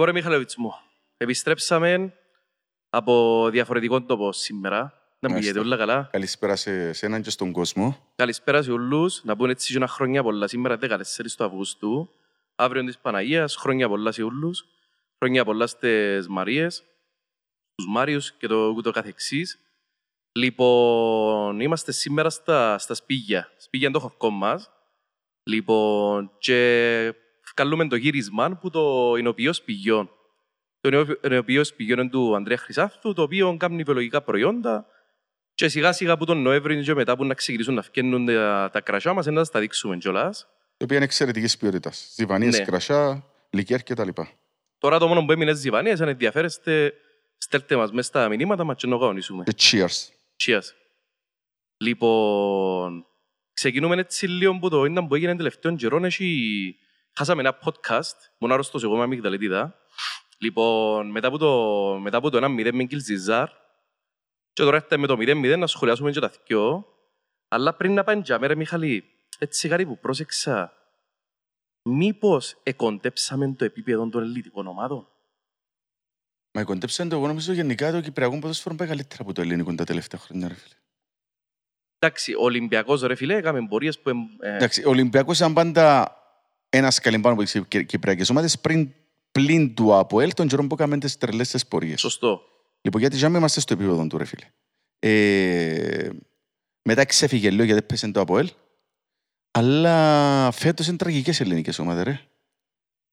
Λοιπόν, ρε Μιχαλевιτς μου, επιστρέψαμε από διαφορετικό τόπο σήμερα. Να μου Μάλιστα. πηγαίνετε όλα καλά; Καλησπέρα σε σένα και στον κόσμο. Καλησπέρα σε όλους. Να πούμε έτσι και ένα χρόνια πολλά σήμερα 14 του Αυγούστου. Αύριο της Παναγίας. Χρόνια πολλά σε όλους. Χρόνια πολλά στις Μαρίες, στους Μάριους και το ούτω καθεξής. Λοιπόν, είμαστε σήμερα στα, στα σπίγια. Σπίγια είναι το χωκό μας. Λοιπόν, και καλούμε το γύρισμα που το εινοποιείο σπηγιών. Το εινοποιείο σπηγιών είναι του Ανδρέα Χρυσάθου, το οποίο κάνει βιολογικά προϊόντα και σιγά σιγά από τον Νοέμβριο και μετά που να ξεκινήσουν να φτιάχνουν τα, τα κρασιά μας, να τα δείξουμε κιόλας. Η οποία είναι εξαιρετικής ποιότητας. Ζιβανίε, Ναι. κρασιά, λικέρ κτλ. Τώρα το μόνο που έμεινε στις Ζιβανίες, αν ενδιαφέρεστε, στέλτε μας μέσα στα μηνύματα μας και να κανονίσουμε. Και cheers. Cheers. Λοιπόν, ξεκινούμε έτσι λίγο που το ήταν που έγινε τελευταίων καιρών. Έχει... Χάσαμε ένα podcast, μόνο άρρωστος εγώ με αμυγδαλίτιδα. Λοιπόν, μετά από το, μετά από το 1-0 με Κιλζιζάρ, και τώρα έρθαμε με το 0-0 να σχολιάσουμε και τα δυο. Αλλά πριν να πάμε για μέρα, Μιχαλή, έτσι κάτι που πρόσεξα, μήπως εκοντέψαμε το επίπεδο των ελληνικών ομάδων; Μα κοντέψαν το εγώ νομίζω γενικά το Κυπριακό ποδόσφαιρο πάει καλύτερα από το ελληνικό τα τελευταία χρόνια. Ρε φίλε. Εντάξει, ο Ολυμπιακός, ρε φίλε, έκαμε πορείες που... εμ- Ε, Εντάξει, ο Ολυμπιακός ήταν πάντα ένας σκαλιμπάνω από τις Κυ- Κυπριακές ομάδες πριν πλην του ΑΠΟΕΛ των καιρών που έκαμε τις τρελές τις πορείες. σωστό. Λοιπόν, γιατί για είμαστε στο επίπεδο του, ρε φίλε. Ε, μετά ξέφυγε λίγο γιατί πέσε το ΑΠΟΕΛ. Αλλά φέτος είναι τραγικές ελληνικές ομάδες, ρε.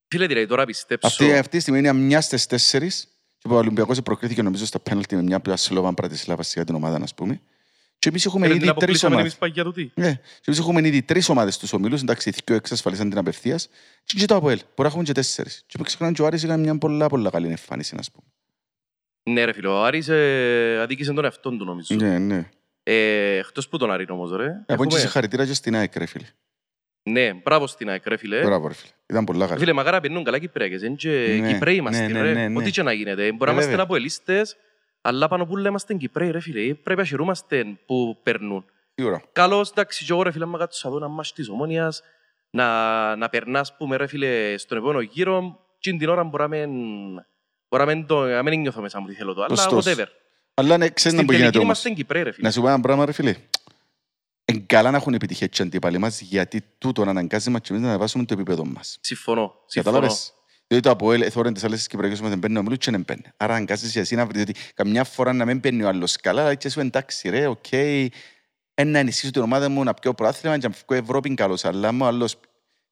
Φίλε, δηλαδή, τώρα πιστέψω... Αυτή, αυτή τη στιγμή είναι μια στις τέσσερις και ο Ολυμπιακός προκρίθηκε νομίζω στα πέναλτι με μια πλασσιλόβαν Πρατισλάβα για την ομάδα, ας πούμε. Και εμείς έχουμε Φίλε, την ήδη τρεις αποκλείσαμε ομάδες. εμείς παγιά τούτη. Ναι, και εμείς έχουμε ήδη τρεις ομάδες στους ομίλους, εντάξει, οι δυο εξασφαλίσαν την απευθείας. Και και το ΑΠΟΕΛ, μπορεί να έχουμε και τέσσερις. Και μην ξεχνάμε και ο Άρης έκανε μια πολλά πολλά καλή εμφάνιση, ας πούμε. Ναι, ρε φίλε, ο Άρης ε, αδίκησε τον εαυτόν του, νομίζω. Ναι, ναι. Ε, εκτός που τον Άρη όμως, ρε. Από εκεί Έχουμε- συγχαρητήρια και στην ΑΕΚ, ρε φίλε. Ναι, μπράβο στην ΑΕΚ, ρε φίλε. Μπράβο, ρε φίλε. Ήταν πολλά καλή. Φίλε, μακάρα παίρνουν καλά Κυπρέκες, είναι και Ναι, Κυπρέοι είμαστε, ναι, ναι, ρε. ναι, ναι. Ό,τι και να γίνεται. Μπορεί να Ε, είμαστε βέβαια. Από ελίστες, αλλά πάνω που λέμε είμαστε Κυπρέοι, ρε φίλε. Πρέπει να χαιρούμαστε που περνούν. Σίγουρα. Καλώς, εντάξει, και εγώ ρε φίλε, άμα κάτσω σαν δω ένα μάτς της Ομόνιας, να, να περνάς, πούμε, ρε φίλε, στον επόμενο γύρο, και την ώρα μπορεί να μην, μπορεί να μην, το, να μην νιώθω μέσα μου τι θέλω το, αλλά Ωστόσο. whatever. Αλλά ναι, ξέρεις να Στην που τελική γίνεται όμως. είμαστε Κυπρέοι, ρε φίλε. Να σου πω ένα πράγμα, ρε φίλε. Είναι καλά να έχουν επιτυχία και αντίπαλοι μας, γιατί τούτο να αναγκάζει μας και εμείς να ανεβάσουμε το επίπεδο μας. Συμφωνώ. Συμφωνώ. Κατάλαβες. Διότι το ΑΠΟΕΛ θόρεν τις άλλες κυπριακές ομάδες δεν παίρνει ο Μιλούς και δεν παίρνει. Άρα αναγκάζεις και εσύ να βρεις, διότι καμιά φορά να μην παίρνει ο άλλος καλά, αλλά και σου εντάξει ρε, οκ, εν να ενισχύσω την ομάδα μου να πιω προάθλημα και να φύγω Ευρώπη είναι καλός, αλλά μου άλλος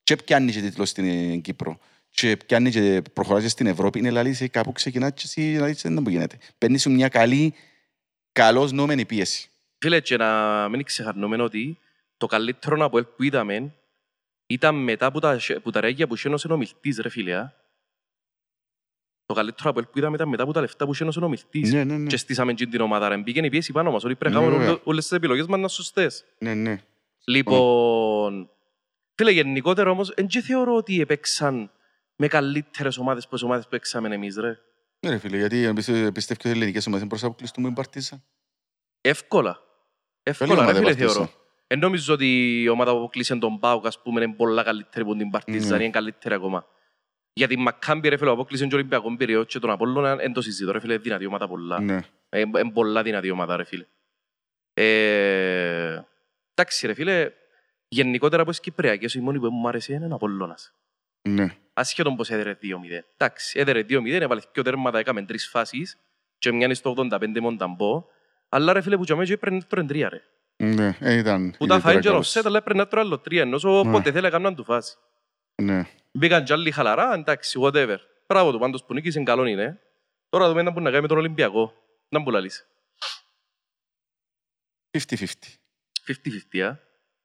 και πιάνει και τίτλο στην ε, Κύπρο και πιάνει και προχωράς και στην Ευρώπη, είναι λαλή σε κάπου ξεκινά και εσύ να δεις δεν που γίνεται. Παίρνεις σου μια καλή, καλώς νούμενη πίεση. Φίλε, και να μην ξεχαρνούμε ότι το καλύτερο από που είδαμε ήταν μετά που τα, που τα ρέγγια που σένωσε ο Μιλτής, ρε φίλε. Α. Το καλύτερο από που είδαμε ήταν μετά που τα λεφτά που σένωσε ο Μιλτής. Ναι, ναι, ναι. Και στήσαμε και την ομάδα, ρε. Μπήκαινε η πίεση πάνω μας. Όλοι πρέπει να Ναι, κάνουμε βέβαια. όλες- όλες τις επιλογές μας να είναι σωστές. Ναι, ναι. Λοιπόν, φίλε, γενικότερα όμως, δεν και θεωρώ ότι έπαιξαν με καλύτερες ομάδες από τις ομάδες που παίξαμε εμείς, ρε. Ναι, ρε φίλε, γιατί πιστεύω ότι οι ελληνικές ομάδες μπορούσαν να αποκλειστούν με Παρτίζαν. Εύκολα. Εύκολα, ομάδα ρε φίλε, η Παρτίζαν. θεωρώ. Δεν νομίζω ότι η ομάδα που αποκλείσαν τον Πάουκ, ας πούμε, είναι πολλά καλύτερη από την Παρτίζαν, Ναι. είναι καλύτερη ακόμα. Γιατί Μακάμπι, ρε φίλε, που αποκλείσαν και ο Ολυμπιακός Πυριό και τον Απόλλωνα, δεν το συζητώ, ρε φίλε, δυνατή ομάδα πολλά. Ναι. Είναι πολλά δυνατή ομάδα, ρε φίλε. Ε, εντάξει, ρε φίλε, γενικότερα από τις Κυπριακές, η μόνη που μου άρεσε είναι ο Απόλλωνας. Ναι. Ασχέτον πως έδερε 2-0. Εντάξει, έδερε 2-0, έβαλε δύο τέρματα, έκαμε τρεις φάσεις και μιαν στο 85 μονταμπό. Αλλά ρε φίλε που για μένα έπρεπε να τρώνε τρία ρε. Ναι, ε, ήταν Που τα ιδιαίτερα φάει και ο καλός. offset, αλλά έπρεπε να τρώνε άλλο τρία, ενώ όσο Ναι. πότε θέλει έκαναν του φάση. Ναι. Μπήκαν κι άλλοι χαλαρά, εντάξει, whatever. Μπράβο του πάντως που νίκησε, καλό είναι. Τώρα δούμε να μπορεί να κάνει με τον Ολυμπιακό. Να μου λαλείς. 50-50. 50-50, α.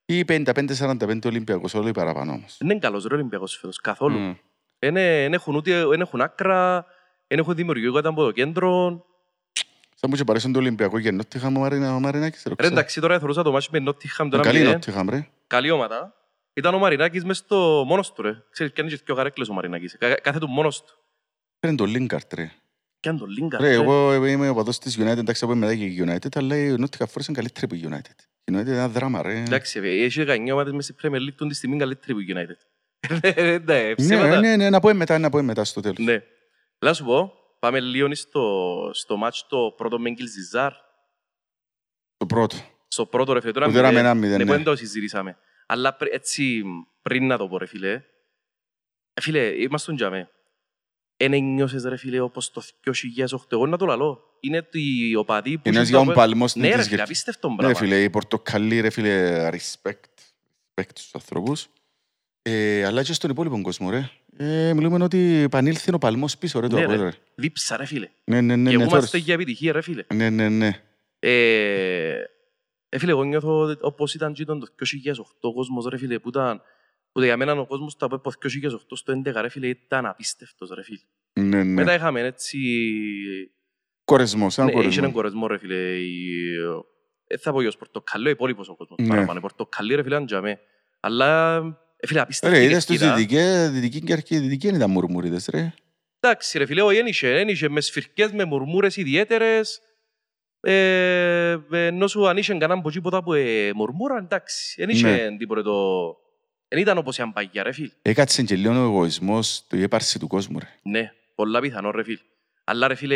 Ή 55-45 Ολυμπιακός, όλο ή παραπάνω όμως. Δεν είναι καλός ρε ο Ολυμπιακός φέτος, καθόλου. Μμ. Δεν έχουν ούτε, δεν έχουν άκρα, δεν έχουν δημιουργικότητα από το κέντρο. Σαν μου και παρέσουν το Ολυμπιακό και Νότιχαμ ο Μαρινα- ο Μαρινάκης, ρε, Ρε ξέρω. εντάξει, τώρα θεωρούσα το μάτσι με Νότιχαμ τώρα Καλή μηδέν. Νότιχαμ, ρε. Καλή ομάδα. Ήταν ο Μαρινάκης μες στο μόνος του ρε. Ξέρεις κι αν είχες και ο καρέκλες ο Μαρινάκης. Κα- Κάθε του μόνος του. Ρε, το Λίνκαρτ, ρε; Κι αν τον Λίγκαρ. Ρε, εγώ είμαι ο παδός της United, εντάξει, από μετά και η United, αλλά η Νότιχαμ φορές είναι καλύτερη από η United. Η United είναι ένα δράμα, ρε. Εντάξει, ε, έχει 19 ομάδες μέσα στη Premier League του τη στιγμή καλύτερη που η United. Ναι, Ναι, ψέματα. ναι, ναι, να πω μετά, να πω μετά στο τέλος. Ναι. Λά σου πω, πάμε λίγο στο, στο μάτς το πρώτο με Ζιζάρ. Το πρώτο. Στο πρώτο ρε φίλε. Τώρα Που τώρα με ένα μηδέν, ναι, ναι. που δεν το συζητήσαμε. Αλλά πρι- έτσι πριν να το πω ρε φίλε. Ε, φίλε, είμαστε για με. Εν ένιωσες ρε φίλε όπως το 2008. Εγώ να το λαλώ. Είναι ότι ο παδί που... Είναι είχε για το τον απο- παλμός στην Ναι ρε της φίλε, Γερκ- απίστευτο Ναι, ρε πράγμα. φίλε, οι Πορτοκαλί, ρε φίλε, respect. Respect στους ανθρώπους. Ε, αλλά και στον υπόλοιπο κόσμο, ρε. Ε, μιλούμε ότι επανήλθε ο παλμός πίσω, ρε, το Ναι, Αποέλ, ρε. ρε. Δίψα ρε φίλε. Ναι, ναι, ναι, Και ναι, είμαστε τώρα. για επιτυχία ρε φίλε. Ναι, ναι, ναι. Ε, ε, φίλε, εγώ νιώθω όπως ήταν και το 2008 ο κόσμος, ρε φίλε, που ήταν... Που για μένα ο κόσμος το από το 2008 στο 11, ρε φίλε, ήταν απίστευτος, ρε φίλε. Ναι, ναι. Μετά είχαμε έτσι... Κορεσμός, ένα Ναι, είχε κορεσμό. έναν κορεσμό, ρε φίλε. η- Ε, θα πω για ως πορτοκαλί, ο υπόλοιπος ο κόσμος. Ναι. παραπάνω. Η πορτοκαλί, ρε φίλε, ήταν για μέ. Αλλά, ε, φίλε, απίστευτη Ρε, είδες τους κερκίδα. δυτικέ, δυτική και αρχή, δυτική δεν ήταν μουρμουρίδες, ρε. Εντάξει, ρε φίλε, όχι, δεν είχε, δεν είχε μες σφυρκές, με μουρμούρες ιδιαίτερες. Ε, ενώ σου αν είχε κανέναν από τίποτα που ε, μουρμούρα, εντάξει, δεν είχε Ναι. τίποτα το... Δεν ήταν όπως η αμπαγιά, ρε φίλε. Έκατσε και λίγο ο εγωισμός, το η έπαρση του κόσμου, ρε. Ναι, πολλά πιθανό, ρε φίλε. Αλλά, ρε φίλε,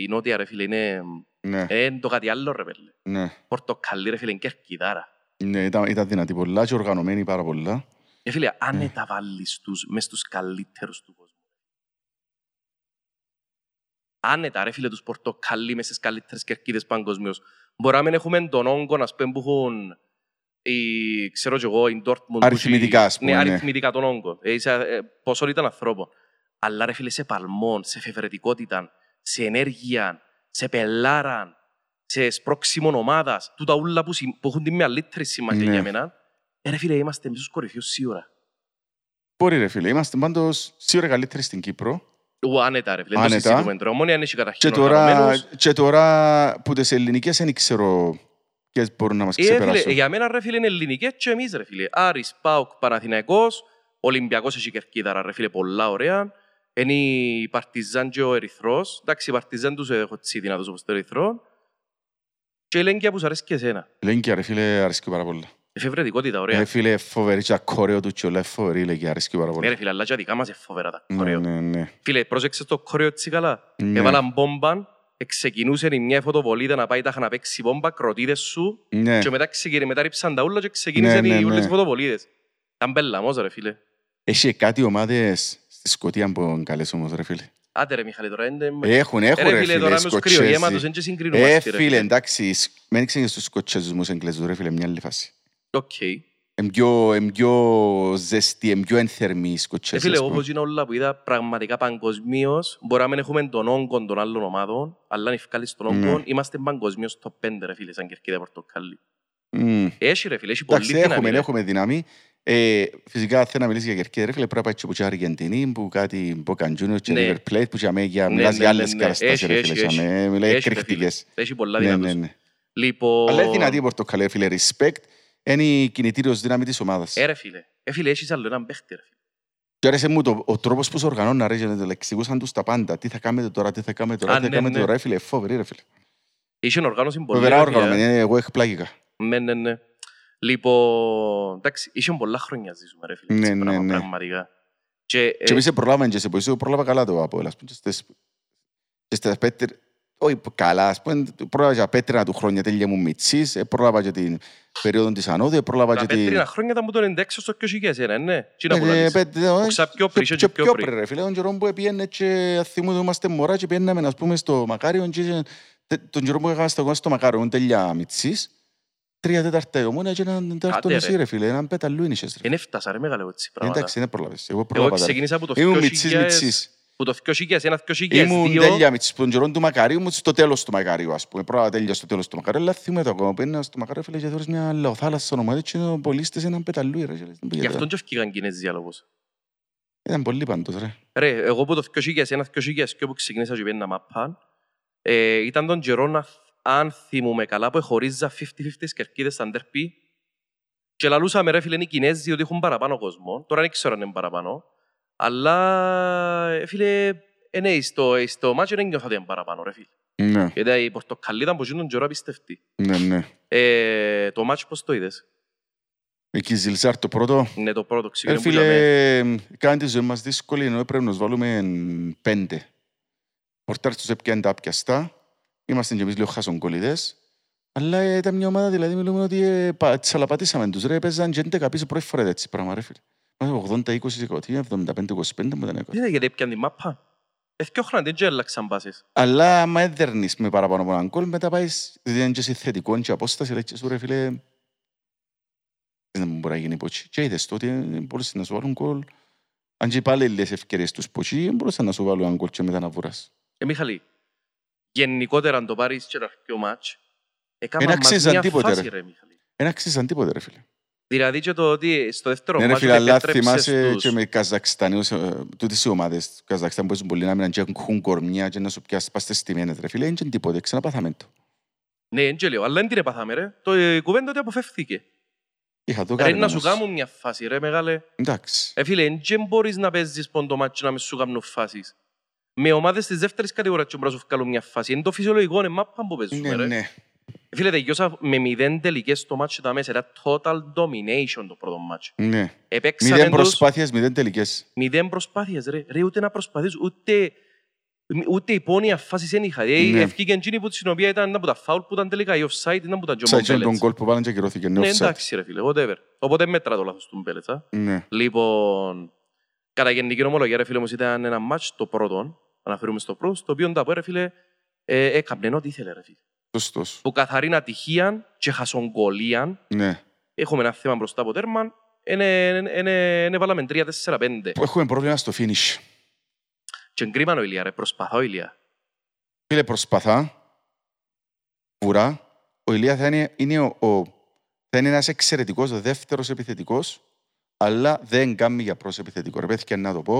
η νότια, ρε φίλε, είναι... Ναι, Ε, το κάτι άλλο, ρε φίλε. ναι. Πορτοκαλί, ρε φίλε, είναι κερκιδάρα. Ναι, ήταν, ήταν δυνατή πολλά και οργανωμένη πάρα πολλά. Ε, φίλε, Ναι. άνετα βάλεις τους μες στους καλύτερους του κόσμου. Άνετα, ρε φίλε, τους πορτοκαλί μες στις καλύτερες κερκίδες παγκοσμίως. Μπορεί να μην έχουμε τον όγκο, ας πούμε, που έχουν η, ξέρω κι εγώ, η Dortmund. που έχει- Αριθμητικά, ας πούμε, Ναι, ναι. αριθμητικά τον όγκο. Ε, σε, ε, ποσότητα ανθρώπων. Αλλά ρε φίλε, σε παλμόν, σε φευρετικότητα, σε ενέργεια, σε πελάραν, σε σπρώξιμο ομάδας, τούτα ούλα που, συμ- που έχουν τη μεγαλύτερη σημασία Ναι. για μένα. Ε, ρε φίλε, είμαστε εμείς τους κορυφαίους σίγουρα. Μπορεί ρε φίλε, είμαστε πάντως σίγουρα καλύτεροι στην Κύπρο. Ου, άνετα ρε φίλε, δεν το Άνετα. συζητούμε τώρα. Ομόνια αν έχει Και καταρχήν τώρα, οργανωμένους. και τώρα που τις ελληνικές δεν ξέρω ποιες μπορούν να μας Ε, φίλε, ξεπεράσουν. για μένα ρε φίλε είναι ελληνικές και εμείς ρε φίλε. Άρης, ΠΑΟΚ, Παναθηναϊκός, Ολυμπιακός έχει κερκίδαρα ρε φίλε, πολλά ωραία. Είναι η Παρτιζάν και ο Ερυθρός. Εντάξει, η Παρτιζάν τους έχω τσι δυνατούς όπως το Ερυθρό. Και η Λέγκια που σου αρέσει και εσένα. Λέγκια ρε φίλε, αρέσκει πάρα πολλά. Εφευρετικότητα, ωραία. Ρε φίλε, φοβερή και ακόρεο του και όλα φοβερή λέγκια, αρέσκει πάρα Ναι, ρε πολλά. φίλε, αλλά και δικά μας είναι φοβερά τα Ναι, κορέο. ναι, ναι. Φίλε, πρόσεξες το κορέο έτσι καλά. Ναι. Έβαλαν μπόμπαν, ξεκινούσε η μια φωτοβολίδα να πάει τάχα να παίξει μπόμπα, κροτίδες σου Ναι, και μετά ξεκίνησε, μετά ρίψαν τα ούλα και ξεκίνησαν Ναι, ναι, οι όλες ναι. οι φωτοβολίδες. Ήταν μπελαμός ρε φίλε. έχει κάτι ομάδες στη Σκοτία που είναι καλές όμως ρε φίλε. Άντε ρε Μιχάλη τώρα, είναι... Έχουν, έχουν ρε ρε φίλε, φίλε, τώρα με τους κρυογέματος, Σκοτσέζοι. δεν και Ε, συγκρινούμαστε ρε φίλε, εντάξει, σ- μην ξέρεις στους Σκοτσέζους μου, Εγγλέζους ρε φίλε, μια άλλη φάση. Οκ. Εν πιο, εν πιο ζεστή, εν πιο ένθερμη οι Ε, Σκοτσέζοι. φίλε, ας πούμε. όπως είναι όλα που είδα πραγματικά παγκοσμίως, μπορεί να μην έχουμε τον όγκο των άλλων ομάδων, αλλά αν ευκάλεις τον Ναι. όγκο, είμαστε παγκοσμίως το 5 ρε φίλε, σαν κερκίδα πορτοκάλι. Μμ. Έχει ρε φίλε, έχει πολύ Εντάξει, έχουμε, δύναμη. ρε. έχουμε δύναμη. Ε, φυσικά θέλω να μιλήσει για Κερκίδα, ρε φίλε, πρέπει να πάει και που και Αργεντινή, που κάτι Boca Juniors και Ναι. River Plate, που και αμέ για, Ναι, μιλάς ναι, για ναι, άλλες ναι. καταστάσεις, Έχει, ρε έχει, φίλε, έχει. αμέ, μιλάει Έχει, ρε φίλε. εκρηκτικές. Έχει πολλά Ναι, δυνατούς. ναι, ναι. Λοιπόν... Αλλά είναι δυνατή η Πορτοκαλί, ρε φίλε, respect, είναι η κινητήριος δύναμη της ομάδας. Ε, ρε φίλε. Ε, φίλε, έχεις άλλο έναν παίχτη, ρε φίλε. Και άρεσε μου το, ο τρόπος που σε οργανώνα, ρε, και να το εξηγούσαν τους τα πάντα. Τι θα κάνετε τώρα, τι θα κάνετε τώρα, Α, τι θα ναι, κάνετε ναι. τώρα, ρε φίλε, φοβερή, ρε φίλε. Είχε οργάνωση πολύ. Φοβερά ρε φίλε, οργανωμένη, ε, εγώ εκπλάγηκα. Ναι, ναι, ναι. Λοιπόν, εντάξει, είχε πολλά χρόνια ζήσουμε, ρε φίλε. Ναι, έτσι, ναι, πράγμα, ναι. Πραγματικά. Και, Και ε, εμείς προλάβαμε και σε ποσίου, πρόλαβα καλά το από, ας πούμε, και στις- και στις πέτρ, όχι καλά, ας πούμε, πρόλαβα για πέτρινα του χρόνια τέλεια μου μητσής, ε, πρόλαβα και την περίοδο της ανώδου, ε, πρόλαβα τα και την... πέτρινα χρόνια ήταν που τον 96 στο 2001, ναι. Τι να Ε, πω να λες. πέτρι- όχι, Ξα πιο πριν, και και πιο πριν. ρε φίλε, τον καιρό που πήγαινε και θυμούνται είμαστε μωρά και πήγαιναμε, ας πούμε, στο Μακάριον και τε- τον καιρό που έκανα στο, στο Μακάριον τέλεια μητσής, τρία τέταρτα η ομόνια και έναν τέταρτο Άντε, ρε. νησί, ρε φίλε, έναν πέταλού είναι, ρε. Δεν έφτασα, ρε, μεγάλο έτσι πράγματα. Εντάξει, δεν πρόλαβες. Εγώ Εγώ πρόλαβα. τα- ξεκίνησα από το Ήμουν μητσής 2000, μητσής. Που το 2001, 2002, Ήμουν τέλεια με τον καιρό του Μακαρίου μου στο τέλος του Μακαρίου, ας πούμε. Πρώτα τέλεια στο τέλος του Μακαρίου, αλλά θυμούμαι το ακόμα. Πήγαινα στο Μακαρίου, φίλε, και θεωρείς μια λαοθάλασσα ομάδα και ο πολίστες έναν πεταλούι, ρε. και λες, «Δεν Γι' πήγαινε αυτόν τώρα». και ευκήγαν κοινές διάλογος. Ήταν πολύ πάντως, ρε. Ρε, εγώ από το 2001, 2002 που ξεκίνησα και πήγαινα μαπάν, ε, ήταν τον καιρό να, αν θυμούμαι καλά, που χωρίζα 50-50 σκερκίδες στα ντερπί και λαλούσαμε ρε φίλε είναι οι Κινέζοι ότι έχουν παραπάνω κόσμο. Τώρα δεν ξέρω αν είναι παραπάνω. Αλλά, ε, φίλε, ε, ναι, στο, στο μάτσο δεν νιώθω ότι είναι παραπάνω, ρε φίλε. Ναι, Γιατί η Πορτοκαλί ήταν που γίνουν τον καιρό απίστευτη. ναι, ναι. Ε, το μάτσο πώς το είδες; Εκεί Ζιλσάρ το πρώτο. Ναι, το πρώτο Ε, ξεκίνημα που είδαμε. φίλε, κάνει τη ζωή μας δύσκολη, ενώ πρέπει να μας βάλουμε πέντε. πορτάρς τους έπιαν τα άπιαστα. Είμαστε και εμείς λίγο χασονκολιδές. Αλλά ε, ήταν μια ομάδα, δηλαδή μιλούμε ότι ε, πα- τις αλαπατήσαμε τους ρε, παίζαν και 11 πίσω πρώτη φορά έτσι πράγμα ρε φίλε. Μας 80-20, 75-25 μου ήταν έκατο. Δεν γιατί έπιαν τη μάπα. Εθκιόχναν δεν και έλαξαν πάσες. Αλλά άμα έδερνεις με παραπάνω από έναν κόλ, μετά πάεις, δηλαδή είναι και σε θετικό και απόσταση, λέει και σου ρε φίλε, δεν μπορεί να γίνει ποτσι. Και είδες το ότι ε, μπορείς να σου βάλουν κόλ. Αν και πάλι λες ευκαιρίες τους ποτσι, μπορούσαν να σου βάλουν έναν κόλ και μετά να βουράς. Ε, Μιχαλή, γενικότερα αν το πάρεις και το αρχικό μάτς, Εν έκαναν μας αξίζαν μια τίποτε, φάση ρε. ρε Μιχαλή. Δεν αξίζαν τίποτε ρε φίλε. Δηλαδή και το ότι στο δεύτερο Ναι ρε μάτς φίλε, αλλά επέτρεψες θυμάσαι τους- και με Καζακστανίους, ε, τούτες οι ομάδες του Καζακστάν που παίζουν πολύ να μείναν και έχουν κορμιά και να σου πιάσεις πας στις τιμένες ρε φίλε, είναι και τίποτε, ξαναπάθαμε το. Ναι, εν και λέω, αλλά δεν την επαθάμε ρε. Το ε, κουβέντα ότι αποφεύθηκε. Είχα το Ρε κάνει να σου όμως. κάνουν μια φάση ρε μεγάλε. Εντάξει. Ε φίλε, δεν μπορείς να παίζεις πόντο μάτσο να μες σου κάνουν φάσεις. Με ομάδες της δεύτερης κατηγορίας και μπορούν να σου βγάλουν μια φάση. Είναι το φυσιολογικό, είναι μάπα που παίζουμε Ναι, ρε. ναι. Ε, Φίλε, τελειώσα με μηδέν τελικές στο μάτσο τα μέσα. Era total domination το πρώτο μάτσο. Ναι. Επέξαμε Μηδέν τους προσπάθειες, μηδέν τελικές. μηδέν προσπάθειες ρε. Ρε ούτε να προσπαθείς, ούτε, ούτε υπόνοια φάσεις δεν είχα. Ναι. Ναι. Ευκήκε εκείνη που στην οποία ήταν από τα φάουλ που ήταν τελικά η offside, ήταν που ήταν και ο Σαν και τον Μομπέλετς. γκολ που βάλαν και ακυρώθηκε. Ναι, Ναι, offside. εντάξει ρε φίλε, whatever. Οπότε μέτρα το λάθος του Μπέλετς. α. Ναι. Λοιπόν, κατά γενική ομολογία, ρε φίλε μου, ήταν ένα μάτς το πρώτο, αναφέρουμε στο πρώτο, το οποίο τα πω, ρε φίλε, ε, έκαμνε ό,τι ήθελε, ρε φίλε. Σωστός. Που καθαρήν ατυχία και χασογκολία, Ναι. έχουμε ένα θέμα μπροστά από τέρμα, είναι βάλαμε 3-4-5. Που Έχουμε πρόβλημα στο finish. Και εγκρίμαν ο Ηλία, ρε, προσπαθώ ο Ηλία. Φίλε, προσπαθά. Βουρά. Ο Ηλία θα είναι, είναι, ο, ο- θα είναι ένας εξαιρετικός δεύτερος επιθετικός, αλλά δεν κάνει για προς επιθετικό. Ρε πέθηκε να το πω,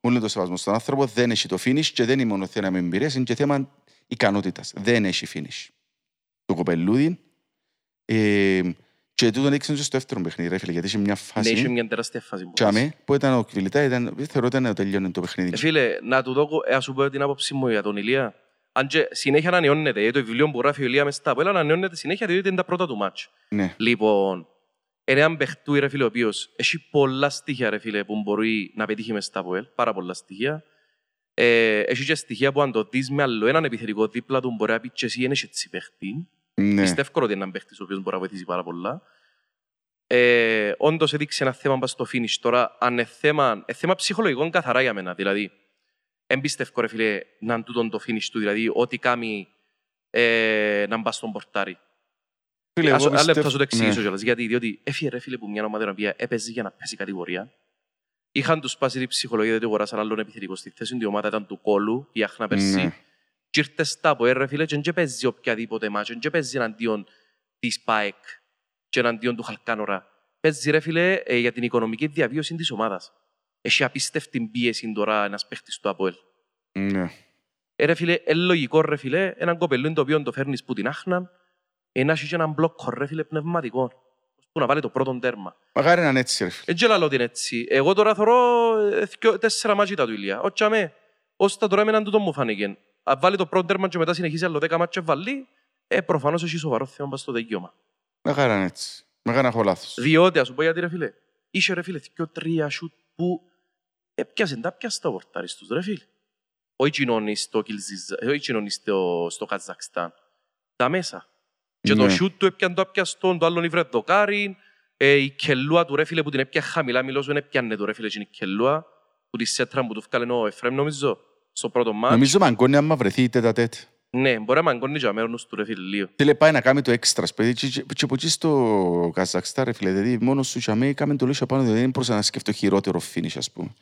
μου είναι το σεβασμό στον άνθρωπο, δεν έχει το finish και δεν είναι μόνο θέμα εμπειρίας, είναι και θέμα ικανότητας. Δεν έχει finish. Το κοπελούδι, ε, και τούτον έδειξε και στο δεύτερο παιχνίδι, ρε φίλε, γιατί είχε μια Ναι, είχε φάση, μια τεράστια φάση που τσάμε, που ήταν ο Κβιλιτά, ήταν, θεωρώ ότι ήταν τελειώνει το παιχνίδι. Ε, φίλε, να του δω, ε, ας σου πω την άποψή μου για τον Ηλία. Αν και συνέχεια ανανεώνεται, γιατί το βιβλίο που γράφει ο Ηλία μες στα απ' όλα ανανεώνεται συνέχεια, διότι είναι τα πρώτα του μάτς. Ναι. Λοιπόν, είναι έναν παιχτούι ρε φίλε ο οποίος έχει πολλά στοιχεία ρε φίλε που μπορεί να πετύχει μες στα ΑΠΟΕΛ, πάρα πολλά στοιχεία. Ε, έχει και στοιχεία που αν το δεις με άλλο έναν επιθετικό δίπλα του μπορεί να πει και εσύ είναι έτσι παίχτη. Ναι. Πιστεύω ότι είναι έναν παίχτης ο οποίος μπορεί να βοηθήσει πάρα πολλά. Ε, όντως έδειξε ένα θέμα πας στο finish. Τώρα, αν είναι θέμα, ε, θέμα ψυχολογικών καθαρά για μένα. Δηλαδή, δεν πιστεύω ρε φίλε να είναι τούτον το finish του. Δηλαδή, ό,τι κάνει ε, να μπας στον πορτάρι. Φίλε, Ας, εγώ ένα λεπτό πιστεύω- θα σου το εξηγήσω ναι. κιόλας. Γιατί, διότι έφυγε ρε φίλε που μια ομάδα η οποία έπαιζε για να πέσει κατηγορία. Είχαν τους πάσει την ψυχολογία διότι αγοράσαν άλλον επιθετικό στη θέση. Η ομάδα ήταν του κόλου, η Άχνα πέρσι. Ναι. Και ήρθε στα από ρε φίλε και δεν παίζει οποιαδήποτε μάτσο. Δεν παίζει εναντίον της ΠΑΕΚ και εναντίον του Χαλκάνορα. Παίζει ρε φίλε ε, για την οικονομική διαβίωση της ομάδας. Έχει απίστευτη πίεση τώρα ένας παίχτης του ΑΠΟΕΛ. Ναι. Ε, ρε φίλε, ε, λογικό ρε φίλε, έναν κοπελούν το οποίο το φέρνεις που την άχνα, ε, να έχεις και έναν μπλοκ ρε φίλε πνευματικό, που να βάλει το πρώτο τέρμα. Μακάρι να είναι έτσι, ρε φίλε. Δεν και λαλώ την έτσι. Εγώ τώρα θωρώ ε, θκυο- τέσσερα μάτια του Ηλία. Όχι αμέ. Ως τα τώρα εμέναν τούτο μου φάνηκε. Αν βάλει το πρώτο τέρμα και μετά συνεχίσει άλλο δέκα μάτια βάλει, ε, προφανώς έχει σοβαρό θέμα πας στο δικαίωμα. Μακάρι να είναι έτσι. Μακάρι να έχω λάθος. Διότι, ας σου πω γιατί ρε φίλε, είχε ρε φίλε δυο τρία σουτ που έπιασαν τα πιάστα το πορτάρι στους ρε φίλε. Όχι κοινώνει στο, Κιλζιζα- όχι κοινώνει στο, στο Καζακστάν. Τα μέσα. Και το Ναι. σουτ του έπιαν το απιαστόν, το άλλον ήβρε δοκάριν, ε, η κελούα του ρε φίλε που την έπια χαμηλά μιλώσου, δεν έπιανε το ρε φίλε και είναι η κελούα, που τη σέτρα που του βγάλε ο Εφραίμ νομίζω, στο πρώτο μάτς. Νομίζω μαγκώνει άμα βρεθεί η τέτα τέτ. Ναι, μπορεί να μαγκώνει και αμέρονους του ρε φίλε λίγο. Θέλει πάει να κάνει το έξτρα, παιδί. Και- Και και από εκεί στο Καζακστάν, ρε φίλε. Δηλαδή, μόνος σου και αμέ κάμε το λίγο πάνω, δηλαδή δεν μπορούσα να σκεφτώ χειρότερο finish, ας πούμε.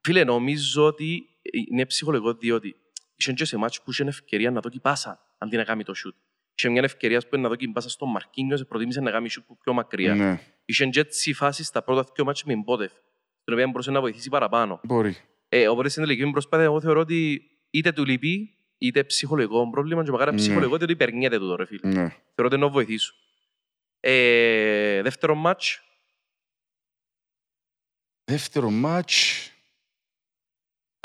Φίλε, νομίζω ότι είναι ψυχολογικό διότι είχε και σε μάτς που είχε ευκαιρία να δώσει πάσα αντί να κάνει το σούτ. Είχε μια ευκαιρία που να δώσει πάσα στον Μαρκίνιος, προτίμησε να κάνει σούτ που πιο μακριά. Ναι, Είχε και έτσι φάσεις στα πρώτα δύο μάτς με Μπότεφ, την οποία μπορούσε να βοηθήσει παραπάνω. μπορεί. Ε, οπότε στην τελική μου προσπάθεια, εγώ θεωρώ ότι είτε του λείπει, είτε ψυχολογικό πρόβλημα και μακάρι Ναι. ψυχολογικό, διότι περνιέται του ρε φίλε. Ναι. Θεωρώ ότι να βοηθήσω. Ε, δεύτερο μάτς, Δεύτερο μάτς.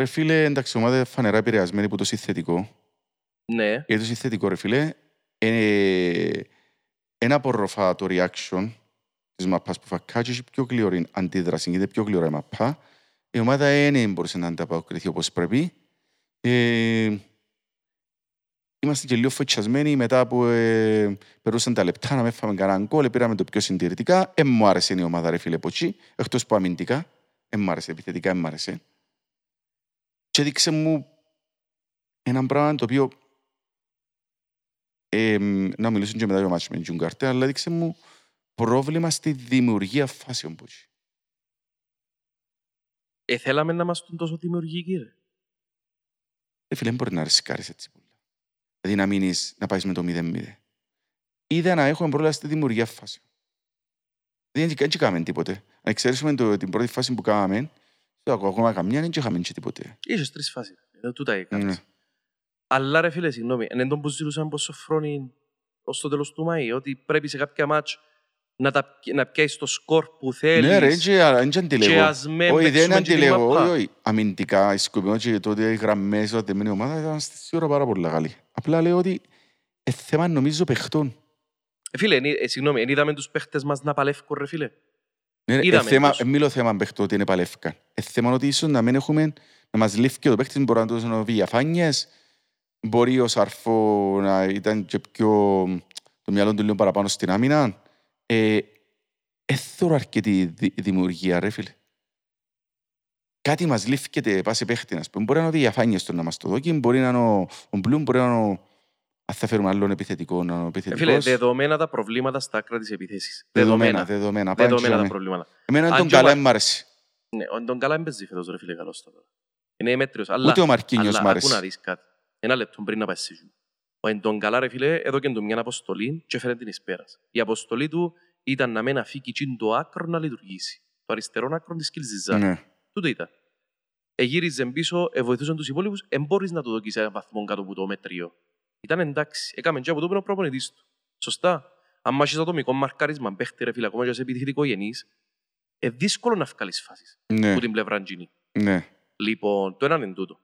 Ρε φίλε, εντάξει, ομάδα φανερά επηρεασμένη από το συνθετικό. ναι, Γιατί το συνθετικό, ρε φίλε, είναι ένα απορροφά το reaction της μαπάς που φακά και έχει πιο γλυωρή αντίδραση, γιατί πιο γλυωρά η μαπά. Η ομάδα δεν μπορούσε να ανταποκριθεί όπως πρέπει. Ε, είμαστε και λίγο φωτσιασμένοι μετά που ε, περούσαν τα λεπτά να με φάμε κανέναν γκολ, πήραμε το πιο συντηρητικά. Ε, μου άρεσε η ομάδα ρε φίλε Ποτσί, εκτός που αμυντικά. Ε, μου άρεσε, επιθετικά ε, μου άρεσε. Και έδειξε μου έναν πράγμα το οποίο ε, να μιλήσω και μετά για το μάτσο με την Τζουγκαρτέ, αλλά έδειξε μου πρόβλημα στη δημιουργία φάσεων Ποτσί. Ε, θέλαμε να είμαστε τόσο δημιουργικοί, ρε. Ε, φίλε, δεν μπορεί να ρισκάρεις έτσι πολλά. Δηλαδή να μείνεις, να πάεις με το 0-0. Είδα να έχουμε πρόβλημα στη δημιουργία φάσεων. Δεν δεν κάναμε τίποτε. Αν εξαιρέσουμε το, την πρώτη φάση που κάναμε, το ακόμα καμιά, δεν είχαμε και τίποτε. Είχες τρεις φάσεις. Εδώ τούτα Ναι. Έκανες. Αλλά ρε φίλε, συγγνώμη, εν τον που ζητούσαν πόσο φρόνι ως το τέλος του Μαΐ, ότι πρέπει σε κάποια μάτς να, τα, να πιάσεις το σκορ που θέλεις. Ναι ρε, δεν και αντιλέγω. ας με Όχι, δεν παίξουμε και τη αντιλέγω. μάπα. Όχι, όχι. Αμυντικά, η σκοπιμό και τότε οι γραμμές, η οδεμένη ομάδα ήταν στη σίγουρα πάρα πολύ καλή. Απλά λέω ότι ε, θέμα νομίζω παιχτών. Ε, φίλε, εν- ε, συγγνώμη, εν είδαμε τους παίχτες μας να παλεύκουν ρε φίλε. Ναι, ρε, ε, Είδαμε θέμα, τους. ε, μιλώ θέμα παιχτών ότι είναι παλεύκαν. Ε, θέμα ότι ίσως να μην έχουμε, να μας λήφει και το παίχτης μπορεί να τους δώσουν διαφάνειες, μπορεί ο Σαρφό να ήταν και πιο το μυαλό του λίγο παραπάνω στην άμυνα. Ε, ε, θεωρώ αρκετή δη- δημιουργία, ρε φίλε. Κάτι μας λήφκεται πάση παίχτη, ας πούμε. Μπορεί να είναι ο διαφάνειες του να μας το δώσει, μπορεί να είναι ο, ο Μπλουμ, μπορεί να είναι ο... Αν θα φέρουμε άλλον επιθετικό, να είναι ο Ε, φίλε, επιθετικός. δεδομένα τα προβλήματα στα άκρα της επίθεσης. Δεδομένα, Δεδομένα. δεδομένα. Πάμε Δεδομένα τα και προβλήματα. Εμένα Αν τον και ο καλά Μα- μ' άρεσε. Ναι, ο- τον καλά έμπαιζε φέτος ρε φίλε καλός τώρα. Είναι μέτριος. Αλλά, Ούτε ο Μαρκίνιος αλλά μ' άρεσε. άκου να δεις κάτι. Ένα λεπτό πριν να πάει στη Ζου. Ο Εντον καλά ρε φίλε έδωκε του μια αποστολή και έφερε την εις πέρας. Η αποστολή του ήταν να μην αφήκει εκείνο το άκρο να λειτουργήσει. Το αριστερό άκρο της Κιλζιζά. Ναι. Τούτο ήταν. Εγύριζε πίσω, ε, βοηθούσαν τους υπόλοιπους, εν μπορείς να το δοκίσεις έναν βαθμό κάτω από το μέτριο. Ήταν εντάξει. Έκαμε και από το που είναι ο προπονητής του. Σωστά. Αν μάχεις ατομικό μαρκάρισμα, παίχτη ρε φίλε, ακόμα και σε επιθετικό γενής, ε, δύσκολο να βγάλεις φάσεις Ναι, που την πλευρά γίνει. ναι. Λοιπόν, το έναν είναι τούτο.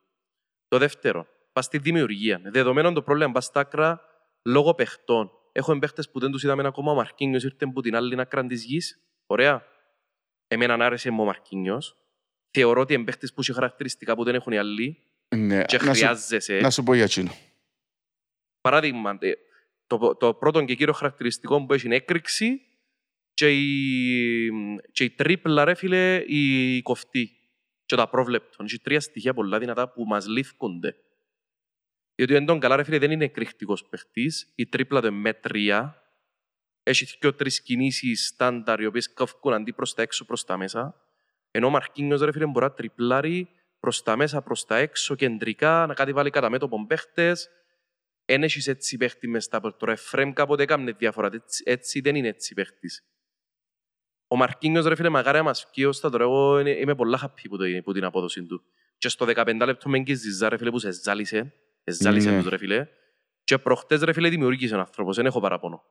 Το δεύτερο, πας στη δημιουργία. Δεδομένων το πρόβλημα, πας στα άκρα λόγω παιχτών. Έχω παίχτες που δεν τους είδαμε ακόμα. Ο Μαρκίνιος ήρθε από την άλλη άκρα της γης. Ωραία. Εμένα άρεσε μου ο Μαρκίνιος. Θεωρώ ότι είναι παίχτες που έχει χαρακτηριστικά που δεν έχουν οι άλλοι ναι. και Να σου, χρειάζεσαι. να σου πω για εκείνο. Παράδειγμα, ε, το, το πρώτο και κύριο χαρακτηριστικό που έχει είναι έκρηξη και η, και η τρίπλα, ρε φίλε, η κοφτή. Και τα πρόβλεπτον. Έχει τρία στοιχεία πολλά δυνατά που μας λήφκονται. Διότι ο Εντόν καλά, ρε φίλε, δεν είναι εκρηκτικός παιχτής. Η τρίπλα του είναι μέτρια. Έχει και τρεις κινήσεις στάνταρ, οι οποίες καυκούν αντί προς τα έξω, προς τα μέσα. Ενώ ο Μαρκίνιος, ρε φίλε, μπορεί να τριπλάρει προς τα μέσα, προς τα έξω, κεντρικά, να κάτι βάλει κατά μέτωπον παίχτες. Εν έχεις έτσι παίχτη μες στα τώρα. Εφρέμ κάποτε έκαμνε διαφορά. Έτσι, έτσι δεν είναι έτσι παίχτης. Ο Μαρκίνιος, ρε φίλε, μακάρι να μας βγει ως τα τώρα. Εγώ είναι- είμαι πολλά happy που, το, που την απόδοση του. Και στο 15 λεπτό με εγκυζιζά, ρε φίλε, που σε ζάλισε. Σε ζάλισε Ναι. τους, ρε φίλε. Και προχτές, ρε φίλε, δημιουργήσε ο άνθρωπος. Δεν έχω παραπονό.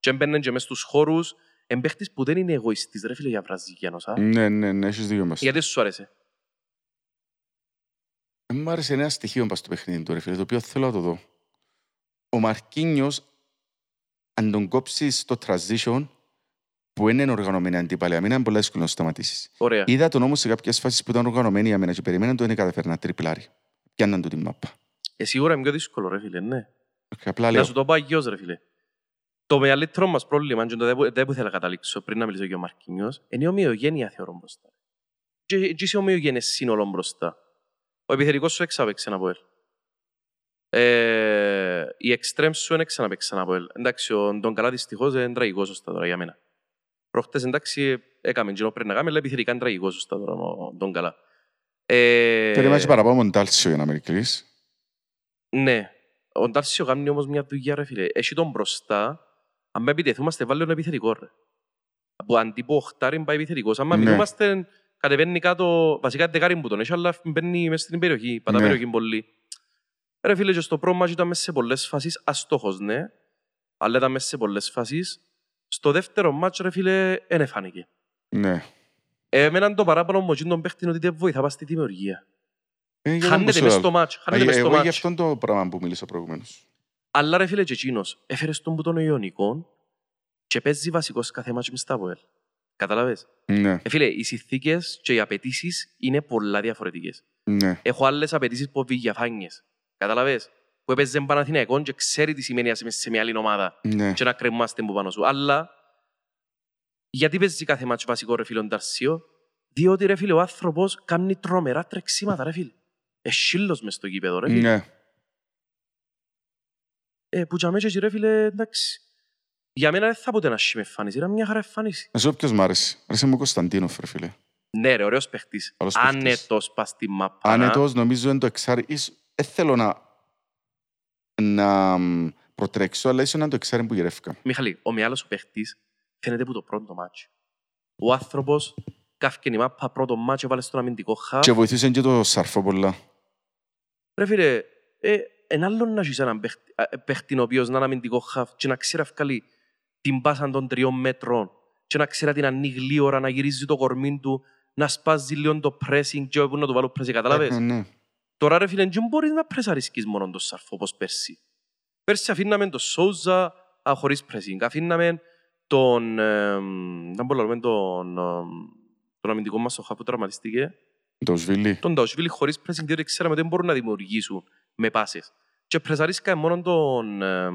Και έμπαινε και μες στους χώρους. Εν παίχτης που δεν είναι εγωιστής, ρε φίλε, για βραζικιάνος. α. Ναι, ναι, ναι, έχεις δίκιο μας. Γιατί σου άρεσε; Ε, Μ' άρεσε ένα στοιχείο πας στο παιχνίδι του, ρε φίλε, το οποίο θέλω να το δω. Ο Μαρκίνιος, αν τον κόψεις το transition, που είναι οργανωμένη αντίπαλη αμήνα, είναι πολύ δύσκολο να το σταματήσεις. Ωραία. Είδα τον όμως σε κάποιες φάσεις που ήταν οργανωμένη η αμήνα και περιμέναν το είναι καταφέρει να τριπλάρει. Πιάνναν του την μάπα. Ε, σίγουρα είναι πιο δύσκολο, ρε φίλε, ναι. Και απλά Να λέω, σου το πω αγιώς, ρε φίλε. Το μεγαλύτερο μας πρόβλημα, και το δεν που- δεν που ήθελα να καταλήξω πριν να μιλήσω για ο Μαρκίνιος, είναι η ομοιογένεια θεωρώ μπροστά. Και, και είσαι ομοιογένειες σύνολο μπροστά. Ο επιθετικός σου εξάπαιξε ένα από ελ. Ε, η εξτρέμ σου δεν ξαναπαίξε ένα από ελ. Εντάξει, ο Ντον Καλά δυστυχώς είναι τραγικός σωστά τώρα για μένα. Προχτές εντάξει έκαμε κοινό πριν να κάνουμε, αλλά επιθετικά είναι τραγικός σωστά τώρα ο Ντον Καλά. Ε, περιμένεις παραπάνω μοντάλσιο για να με εκλείς. Ναι. Ο Ντάρσιο κάνει όμως μια δουλειά, ρε φίλε. Έχει τον μπροστά. Αν με επιτεθούμαστε, βάλει τον επιθετικό, ρε. Από αντί που οχτάρι πάει επιθετικός. Αν Ναι. μιλούμαστε, κατεβαίνει κάτω, βασικά δεκάρι που τον έχει, αλλά μπαίνει μέσα στην περιοχή, πατά Ναι. περιοχή πολύ. Ρε φίλε, και στο πρώτο μάτσο ήταν μέσα σε πολλές φάσεις, αστόχος, ναι. Αλλά ήταν μέσα σε πολλές φάσεις. Στο δεύτερο μάτσο, ρε φίλε, δεν εφάνηκε. Ναι. Εμένα το παράπονο μου εκείνον τον παίχτη είναι ότι δεν βοηθά πας στη δημιουργία. Ε, για τον Χάνεται που σου μες λέω. στο μάτσο, χάνεται Α, μες στο Εγώ γι' μάτσο. αυτόν το πράγμα που μίλησα προηγουμένως. Αλλά ρε φίλε και εκείνος, έφερες τον που τον Ιωνικό και παίζει βασικός κάθε μάτσο μες στα ΑΠΟΕΛ. Καταλαβες. Ναι, Ε, φίλε, οι συνθήκες και οι απαιτήσεις είναι πολλά διαφορετικές. ναι. Έχω άλλες απαιτήσεις που διαφάνειες. Καταλαβες. που έπαιζε Παναθηναϊκό και ξέρει τι σημαίνει να είσαι σε μια άλλη ομάδα Ναι. και να κρεμάστε από πάνω σου. Αλλά γιατί παίζει κάθε μάτσο βασικό ρε φίλε ο Νταρσίο, διότι ρε φίλε ο άνθρωπος κάνει τρομερά τρεξίματα ρε φίλε. Εσύλλος μες στο γήπεδο ρε φίλε. Ναι. Ε, που τζαμέ και ρε φίλε, εντάξει. Για μένα δεν θα πω ένας σχήμα εμφάνιση, ήταν μια χαρά εμφάνιση. Να σου πω ποιος μ' άρεσε. Άρεσε μου ο Κωνσταντίνοφ, ρε φίλε. Ναι ρε, ωραίος παίχτης. Καλός παίχτης. Άνετος πας στη μαπά. Άνετος, νομίζω είναι το εξάρι. Ίσ- Δεν θέλω να, να μ, προτρέξω, αλλά ίσως είναι το εξάρι που γυρεύκα. Μιχαλή, ο Μιάλος ο παίχτης φαίνεται που το πρώτο μάτσο. Ο άνθρωπος κάφηκε η μάπα πρώτο μάτσο, βάλε στον αμυντικό χαφ. Και βοηθούσε και το Σαρφό πολλά. Ρε φίλε, ε, εν άλλο να έχεις έναν παίχτη- ε, παίχτη ο οποίος να είναι αμυντικό χαφ και να ξέρει να βγάλει την πάσα των τριών μέτρων και να ξέρει να την ανοίγει γλύωρα, να γυρίζει το κορμί του, να σπάζει λίγο το pressing και όπου να το βάλω pressing, καταλάβες. Ε, ναι. Τώρα ρε φίλε, δεν μπορείς να πρεσαρισκείς μόνο το σαρφό όπως πέρσι. Πέρσι αφήναμε τον Σόουζα α, χωρίς pressing. Αφήναμε τον... Ε, δεν μπορώ να λέμε τον... ε, τον αμυντικό μας ο Χα που τραυματίστηκε. Το Σβίλι. Τον Νταουσβίλη χωρίς pressing, διότι ξέραμε ότι δεν μπορούν να δημιουργήσουν με πάσες. Και πρεσαρίσκαμε μόνο τον... Ε,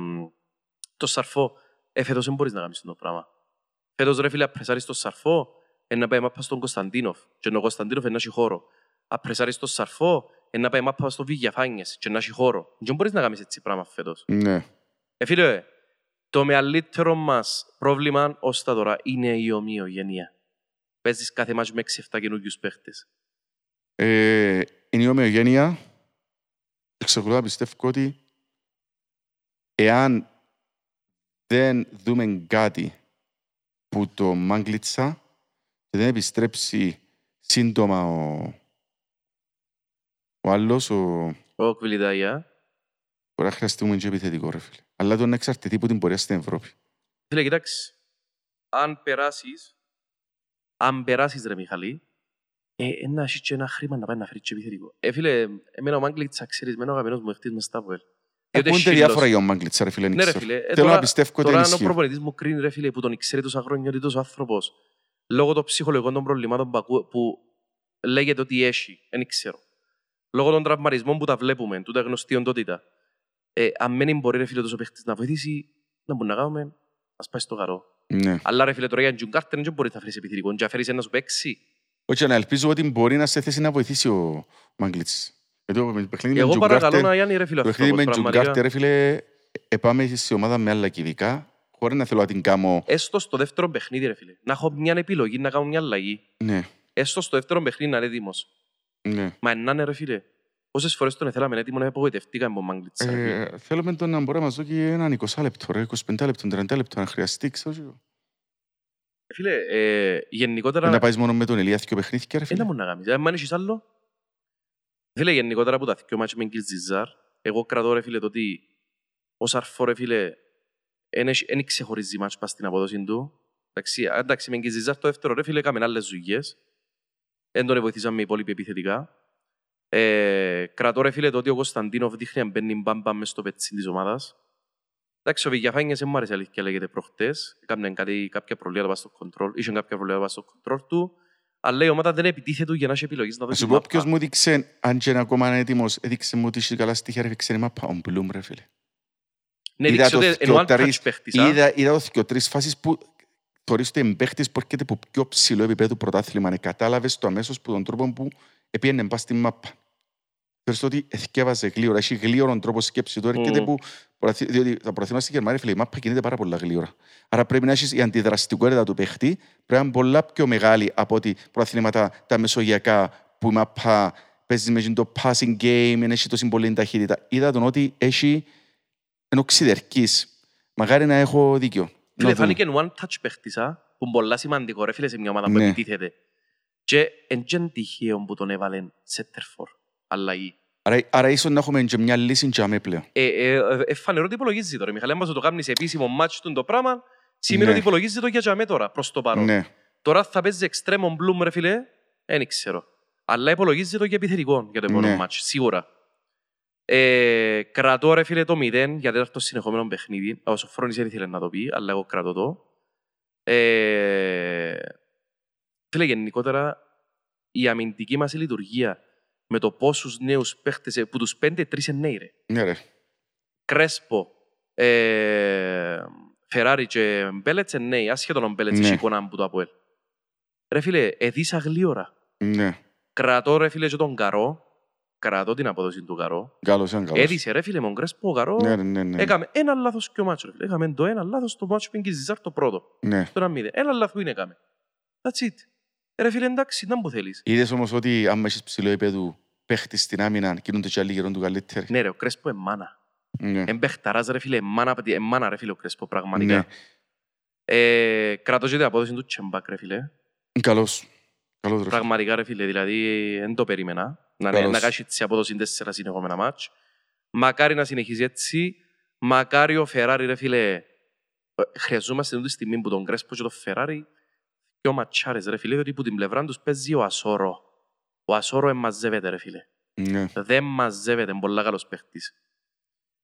το σαρφό. Ε, φέτος δεν μπορείς να κάνεις το πράγμα. Φέτος ρε φίλε, απρεσάρεις το σαρφό, ε, να πάει μάπα στον Κωνσταντίνοφ. Και ο Κωνσταντίνοφ ε, να έχει χώρο. Απρεσάρεις το σαρφό, ε, να πάει μάπα στο Βηγιαφάνιες και να έχει χώρο. Δεν μπορείς να κάνεις έτσι πράγμα φέτος. Ναι. Ε, φίλε, το μεγαλύτερο μας πρόβλημα ως τα τώρα είναι η ομοιογένεια. Παίζεις κάθε μάτσο με 6-7 καινούργιους παίχτες. Ε, είναι η ομοιογένεια. Εξακολουθώ να πιστεύω ότι εάν δεν δούμε κάτι που το Μάγκλιτσα και δεν επιστρέψει σύντομα ο, ο άλλος, ο, Ο Κβιλιτάγια. μπορεί να χρειαστούμε και επιθετικό ρε φίλε. Αλλά το είναι εξαρτητή από την πορεία στην Ευρώπη. Φίλε, κοιτάξτε, αν περάσεις, αν περάσεις ρε Μιχαλή, ε, ε, να έχεις και ένα χρήμα να πάει να φέρεις και επιθετικό. Ε, φίλε, εμένα ο Μάγκλητσα, ξέρεις, εμένα ο αγαπημένος μου εχτής μες στα Βουέλ. Διότι Ακούγονται σύλλος. διάφορα για ο Μάγκλιτσα ρε φίλε. δεν Ναι ρε ξέρω. φίλε, ε, Θέλω τώρα, να πιστεύω ότι τώρα είναι αν ο ισχύει. προπονητής μου κρίνει ρε φίλε που τον ξέρει τόσα χρόνια ότι τόσος άνθρωπος λόγω των ψυχολογικών των προβλημάτων που, ακού- που λέγεται ότι έχει, δεν ξέρω. Λόγω των τραυματισμών που τα βλέπουμε, τούτα γνωστή οντότητα. Ε, αν μένει μπορεί ρε φίλε τόσο παίχτης να βοηθήσει, να μπορούμε να κάνουμε, ας πάει στο καρό. Ναι. Αλλά ρε φίλε τώρα για Τζουν Κάρτερ δεν μπορείς να φέρεις επιθετικό, και να φέρεις ένα σου παίξει. Όχι, να ελπίζω ότι μπορεί να σε θέση να βοηθήσει ο Μάγκλιτς. Γιατί το παιχνίδι με Εγώ τον παρακαλώ Τζουγκάρτερ- να Γιάννη ρε φίλε Το αυτό, παιχνίδι με όπως τον πραγματικά. Τζουγκάρτερ, ρε φίλε, επάμε σε ομάδα με άλλα κυβικά, χωρίς να θέλω να την κάνω. Έστω στο δεύτερο παιχνίδι ρε φίλε. Να έχω μια επιλογή, να κάνω μια αλλαγή. Ναι, Έστω στο δεύτερο παιχνίδι να είναι έτοιμος. ναι. Μα να είναι ρε φίλε. Πόσες φορές τον θέλαμε έτοιμο να απογοητευτήκαμε από Μάγκλητσα. ρε φίλε. Ε, θέλουμε τον να μπορεί να μας δώσει έναν 20 λεπτό, ρε, 25 λεπτό, 30 λεπτό, αν χρειαστεί, ξέρω εγώ. Φίλε, ε, γενικότερα... Να πάεις μόνο με τον Ελία και ο παιχνίδι, ρε Ένα φίλε. μου να κάνεις. Αν έχεις άλλο; Φίλε, γενικότερα που τα δυο μάτια με Γκίλ Ζιζάρ, εγώ κρατώ ρε φίλε το ότι ο Σαρφό ρε φίλε δεν ξεχωρίζει μάτια πας στην απόδοση του. Εντάξει, α, εντάξει με Γκίλ Ζιζάρ το δεύτερο ρε φίλε έκαμε άλλες δουλειές. Δεν τον βοηθήσαμε οι υπόλοιποι επιθετικά. Ε, κρατώ ρε φίλε το ότι ο Κωνσταντίνοφ δείχνει να μπαίνει μπαμπα μες στο πετσί της ομάδας. Εντάξει, ο Βηγιαφάνιες δεν μου άρεσε αλήθεια λέγεται προχτές. Έκαμε κάτι, κάποια προβλήματα πάνω στο κοντρόλ. Είχε κάποια προβλήματα πάνω στο κοντρόλ του. Αλλά η ομάδα δεν επιτίθεται για να έχει επιλογές να Να δώσει σου πω μάπα. ποιος μου έδειξε, αν και είναι ακόμα έτοιμος, έδειξε μου ότι είχε καλά στοιχεία, ρε, ξέρει μάπα, ο Μπλουμ, ρε φίλε. Ναι, Είδα δείξε το ότι είναι one touch θκιοτρεις- παίχτης. α. Είδα, είδα το και τρεις φάσεις που θεωρείς ότι είναι παίχτης που έρχεται από πιο ψηλό επίπεδο πρωτάθλημα. Ναι, κατάλαβες το αμέσως που τον τρόπο που επίενε πας στην μάπα. Θεωρείς ότι εθκεύαζε γλύωρα, έχει γλύωρον τρόπο σκέψη του, έρχεται Μμμ. που, προαθ- διότι τα προαθήματα στη Γερμανία, φίλε, η μάπα κινείται πάρα πολλά γλύωρα. Άρα πρέπει να έχεις η αντιδραστικότητα του παίχτη, πρέπει να είναι πολλά πιο μεγάλη από ότι προαθλήματα τα μεσογειακά που η μάπα παίζει με το passing game, δεν έχει τόση πολύ ταχύτητα. Είδα τον ότι έχει ενώ ξυδερκής. Μαγάρι να έχω δίκιο. Φίλε, Να δούμε. φάνηκε one touch παίχτης, α, που είναι πολλά σημαντικό, ρε φίλε, σε μια ομάδα που Ναι. επιτίθεται. Και εν τζεν τυχαίο που τον έβαλε σέτερφορ, αλλαγή. Άρα, άρα ίσως να έχουμε και μια λύση για με πλέον. Ε, ε, ε, ε, φανερό ότι υπολογίζεις τώρα, Μιχαλή, άμα σου το κάνεις επίσημο μάτσο του το πράγμα, σημαίνει Ναι. ότι υπολογίζει το για τζαμέ τώρα, προς το παρόν. Ναι. Τώρα θα παίζει εξτρέμον μπλουμ, ρε φίλε, δεν ξέρω. Αλλά υπολογίζει το για επιθετικό για το επόμενο Ναι. μάτσο, σίγουρα. Ε, κρατώ ρε φίλε το 0 για τέταρτο συνεχόμενο παιχνίδι. Ο Σοφρόνης δεν ήθελε να το πει, αλλά εγώ κρατώ το. Ε, φίλε, γενικότερα η αμυντική μας λειτουργία με το πόσους νέους παίχτες, ε, που τους πέντε τρεις είναι νέοι ρε. Ναι ρε. Κρέσπο, ε, Φεράρι και Μπέλετς, ε, ναι, άσχετον ο Μπέλετς Ναι. έχει εικόνα από το Αποέλ. Ρε φίλε, εδίσα γλίωρα. Ναι. Κρατώ ρε φίλε και τον Καρό, κρατώ την απόδοση του Καρό. Καλώς, είναι καλώς. Έδισε ρε φίλε, με τον Κρέσπο ο Καρό, Ναι, ναι, ναι, ναι. έκαμε ένα λάθος και ο μάτσο. ρε φίλε. Έκαμε το ένα λάθος στο μάτσο που είναι και η Ζιζάρ το πρώτο. Ναι. Το ένα μηδέν. Ένα λάθος που είναι έκαμε. That's it. Ρε φίλε, εντάξει, να που θέλεις. Είδες όμως ότι άμα έχεις ψηλό επίπεδο παίχτης στην άμυνα, κινούνται και άλλοι γερόν του καλύτεροι. Ναι ρε, ο Κρέσπο εμάνα. Ναι. Εμπέχταρας ρε φίλε, εμάνα, απ' τη- εμάνα ρε φίλε ο Κρέσπο, πραγματικά. Ναι. Ε, κρατώ και την απόδοση του Τσεμπάκ ρε φίλε. Καλώς. Καλώς ρε. Πραγματικά ρε φίλε, δηλαδή δεν το περίμενα. Να, Καλώς. να κάνει έτσι απόδοση τέσσερα συνεχόμενα μάτς. Μακάρι να συνεχίζει έτσι. Μακάρι ο Φεράρι ρε φίλε. ε, Χρειαζόμαστε τούτη στιγμή που τον Κρέσπο και τον Φεράρι και ο Ματσάρες ρε φίλε, διότι που την πλευρά τους παίζει ο Ασόρο. Ο Ασόρο εμμαζεύεται ρε φίλε. Ναι. Δεν μαζεύεται, είναι πολύ καλός παίχτης.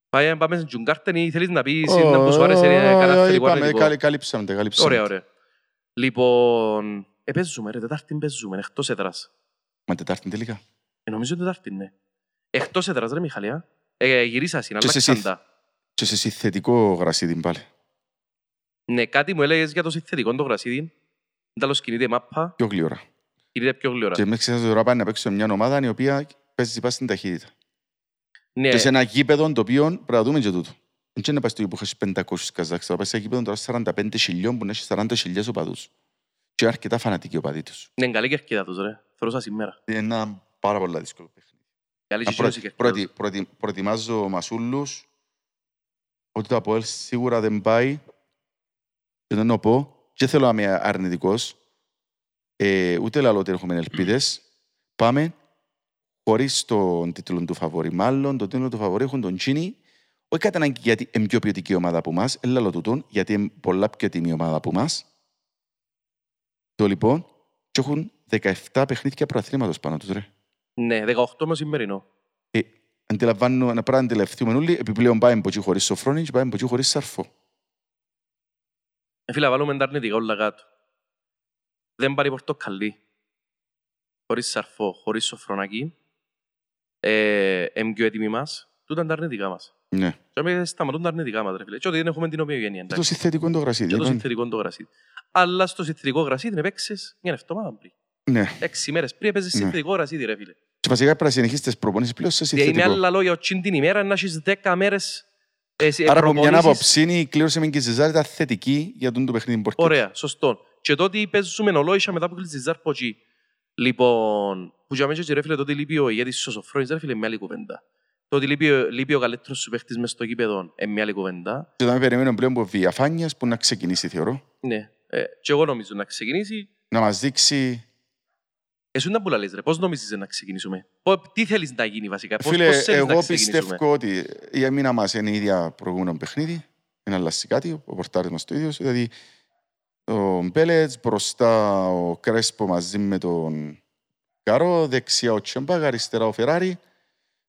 Πάμε, πάμε στην Τζουγκάρτεν ή θέλεις να πεις να που σου άρεσε ε, κανένα θετικό Είπαμε, αρνητικό. καλύ- καλύψαμε τα, καλύψαμε. Ωραία, ωραία. Λοιπόν, ε, παίζουμε ρε, Τετάρτη παίζουμε, εκτός έδρας. Μα Τετάρτη τελικά. Ε, νομίζω Τετάρτη, ναι. Εκτός έδρας ρε Μιχαλία. Ε, γυρίσα συν, Και σε αλλάξαν εσύ. τα. Και σε συνθετικό γρασίδι πάλι. Ναι, κάτι μου έλεγες για το συνθετικό το γρασίδι. Τέλος κινείται η μάπα, Πιο γλύωρα. κινείται πιο γλυόρα. Και μέχρι ξέρετε τώρα πάνε να παίξουν μια ομάδα η οποία παίζει πάση στην ταχύτητα. Ναι, Και σε ένα γήπεδο το οποίο πρέπει να δούμε και τούτο. Δεν είναι να πάει στο γήπεδο που έχεις 500 Καζάκς, θα πάει σε ένα γήπεδο τώρα 45 χιλιών που να έχεις 40 οπαδούς. Και είναι αρκετά φανατικοί οπαδοί τους. είναι καλή κερκίδα τους ρε. Θεωρούσα σήμερα. Είναι ένα πάρα πολύ δύσκολο παιχνίδι. Καλή Να και πρω- η κερκίδα τους. προετοι- προετοι- Προετοιμάζω μασούλους ότι το Αποέλ σίγουρα δεν πάει και δεν το πω και θέλω να είμαι αρνητικός. Ε, ούτε λαλό ότι έχουμε ελπίδες. Πάμε χωρίς τον τίτλο του φαβορή. Μάλλον τον τίτλο του φαβορή έχουν τον Τσίνι. Όχι κατά ανάγκη γιατί είναι πιο ποιοτική ομάδα από εμάς έλα λαλό τούτον γιατί είναι πολλά πιο τιμή ομάδα από εμάς. Το λοιπόν και έχουν 17 παιχνίδια προαθλήματος πάνω τους ρε. Ναι, 18 με σημερινό. ε, αντιλαμβάνω, να πρέπει να αντιληφθούμε όλοι, επιπλέον πάει από εκεί χωρίς σοφρόνι και πάει από εκεί χωρίς σαρφό. Ε, φίλε, βάλουμε τα αρνητικά όλα κάτω. Δεν πάρει πορτοκαλί. Χωρίς σαρφό, χωρίς σοφρονάκι. Ε, εμ πιο έτοιμοι μας. Τούτα είναι τα αρνητικά μας. Ναι. Και εμείς σταματούν τα αρνητικά μας, ρε φίλε. Και ότι δεν έχουμε την ομοιογένεια, Το εντάξει. συνθετικό είναι το γρασίδι. Και το είπαμε. συνθετικό το γρασίδι. Αλλά στο συνθετικό γρασίδι έπαιξες μια εβδομάδα πριν. Ναι. Έξι μέρες πριν έπαιζες Ναι. συνθετικό γρασίδι, ρε φίλε. Και βασικά πρέπει να συνεχίσεις τις προπονήσεις πλέον σε Δηλαδή, με συνθετικό. άλλα λόγια, ο τσιν την ημέρα να έχεις δέκα μέρες ε, σε Άρα από μια προπονήσεις. άποψη η κλήρωση με και η Ζεζάρ ήταν θετική για τον το παιχνίδι που έρχεται. Ωραία, σωστό. Και τότε παίζουμε ολόισα μετά που κλείσεις Ζαρ Ποτζή. Λοιπόν, που για μένα και ρε φίλε τότε λείπει ο ηγέτης ο Σοφρόνης, ρε φίλε, μια άλλη κουβέντα. Το ότι λείπει, ο- λείπει ο καλύτερος σου παίχτης μες στο γήπεδο, είναι μια άλλη κουβέντα. Και όταν περιμένουμε πλέον από διαφάνειας που να ξεκινήσει θεωρώ. Ναι. Ε, και εγώ νομίζω να ξεκινήσει. Να μας δείξει... Εσύ να που λες ρε, πώς νομίζεις να ξεκινήσουμε; Πο- τι θέλεις να γίνει βασικά, πώς, Φίλε, πώς θέλεις να εγώ ξεκινήσουμε; πιστεύω ότι η αμήνα μας είναι η ίδια προηγούμενο παιχνίδι. Είναι αλλάσει κάτι, ο πορτάρις μας το ίδιο. Δηλαδή, ο Μπέλετς, μπροστά ο Κρέσπο μαζί με τον Καρό, δεξιά ο Τσεμπάκ, αριστερά ο Φεράρι.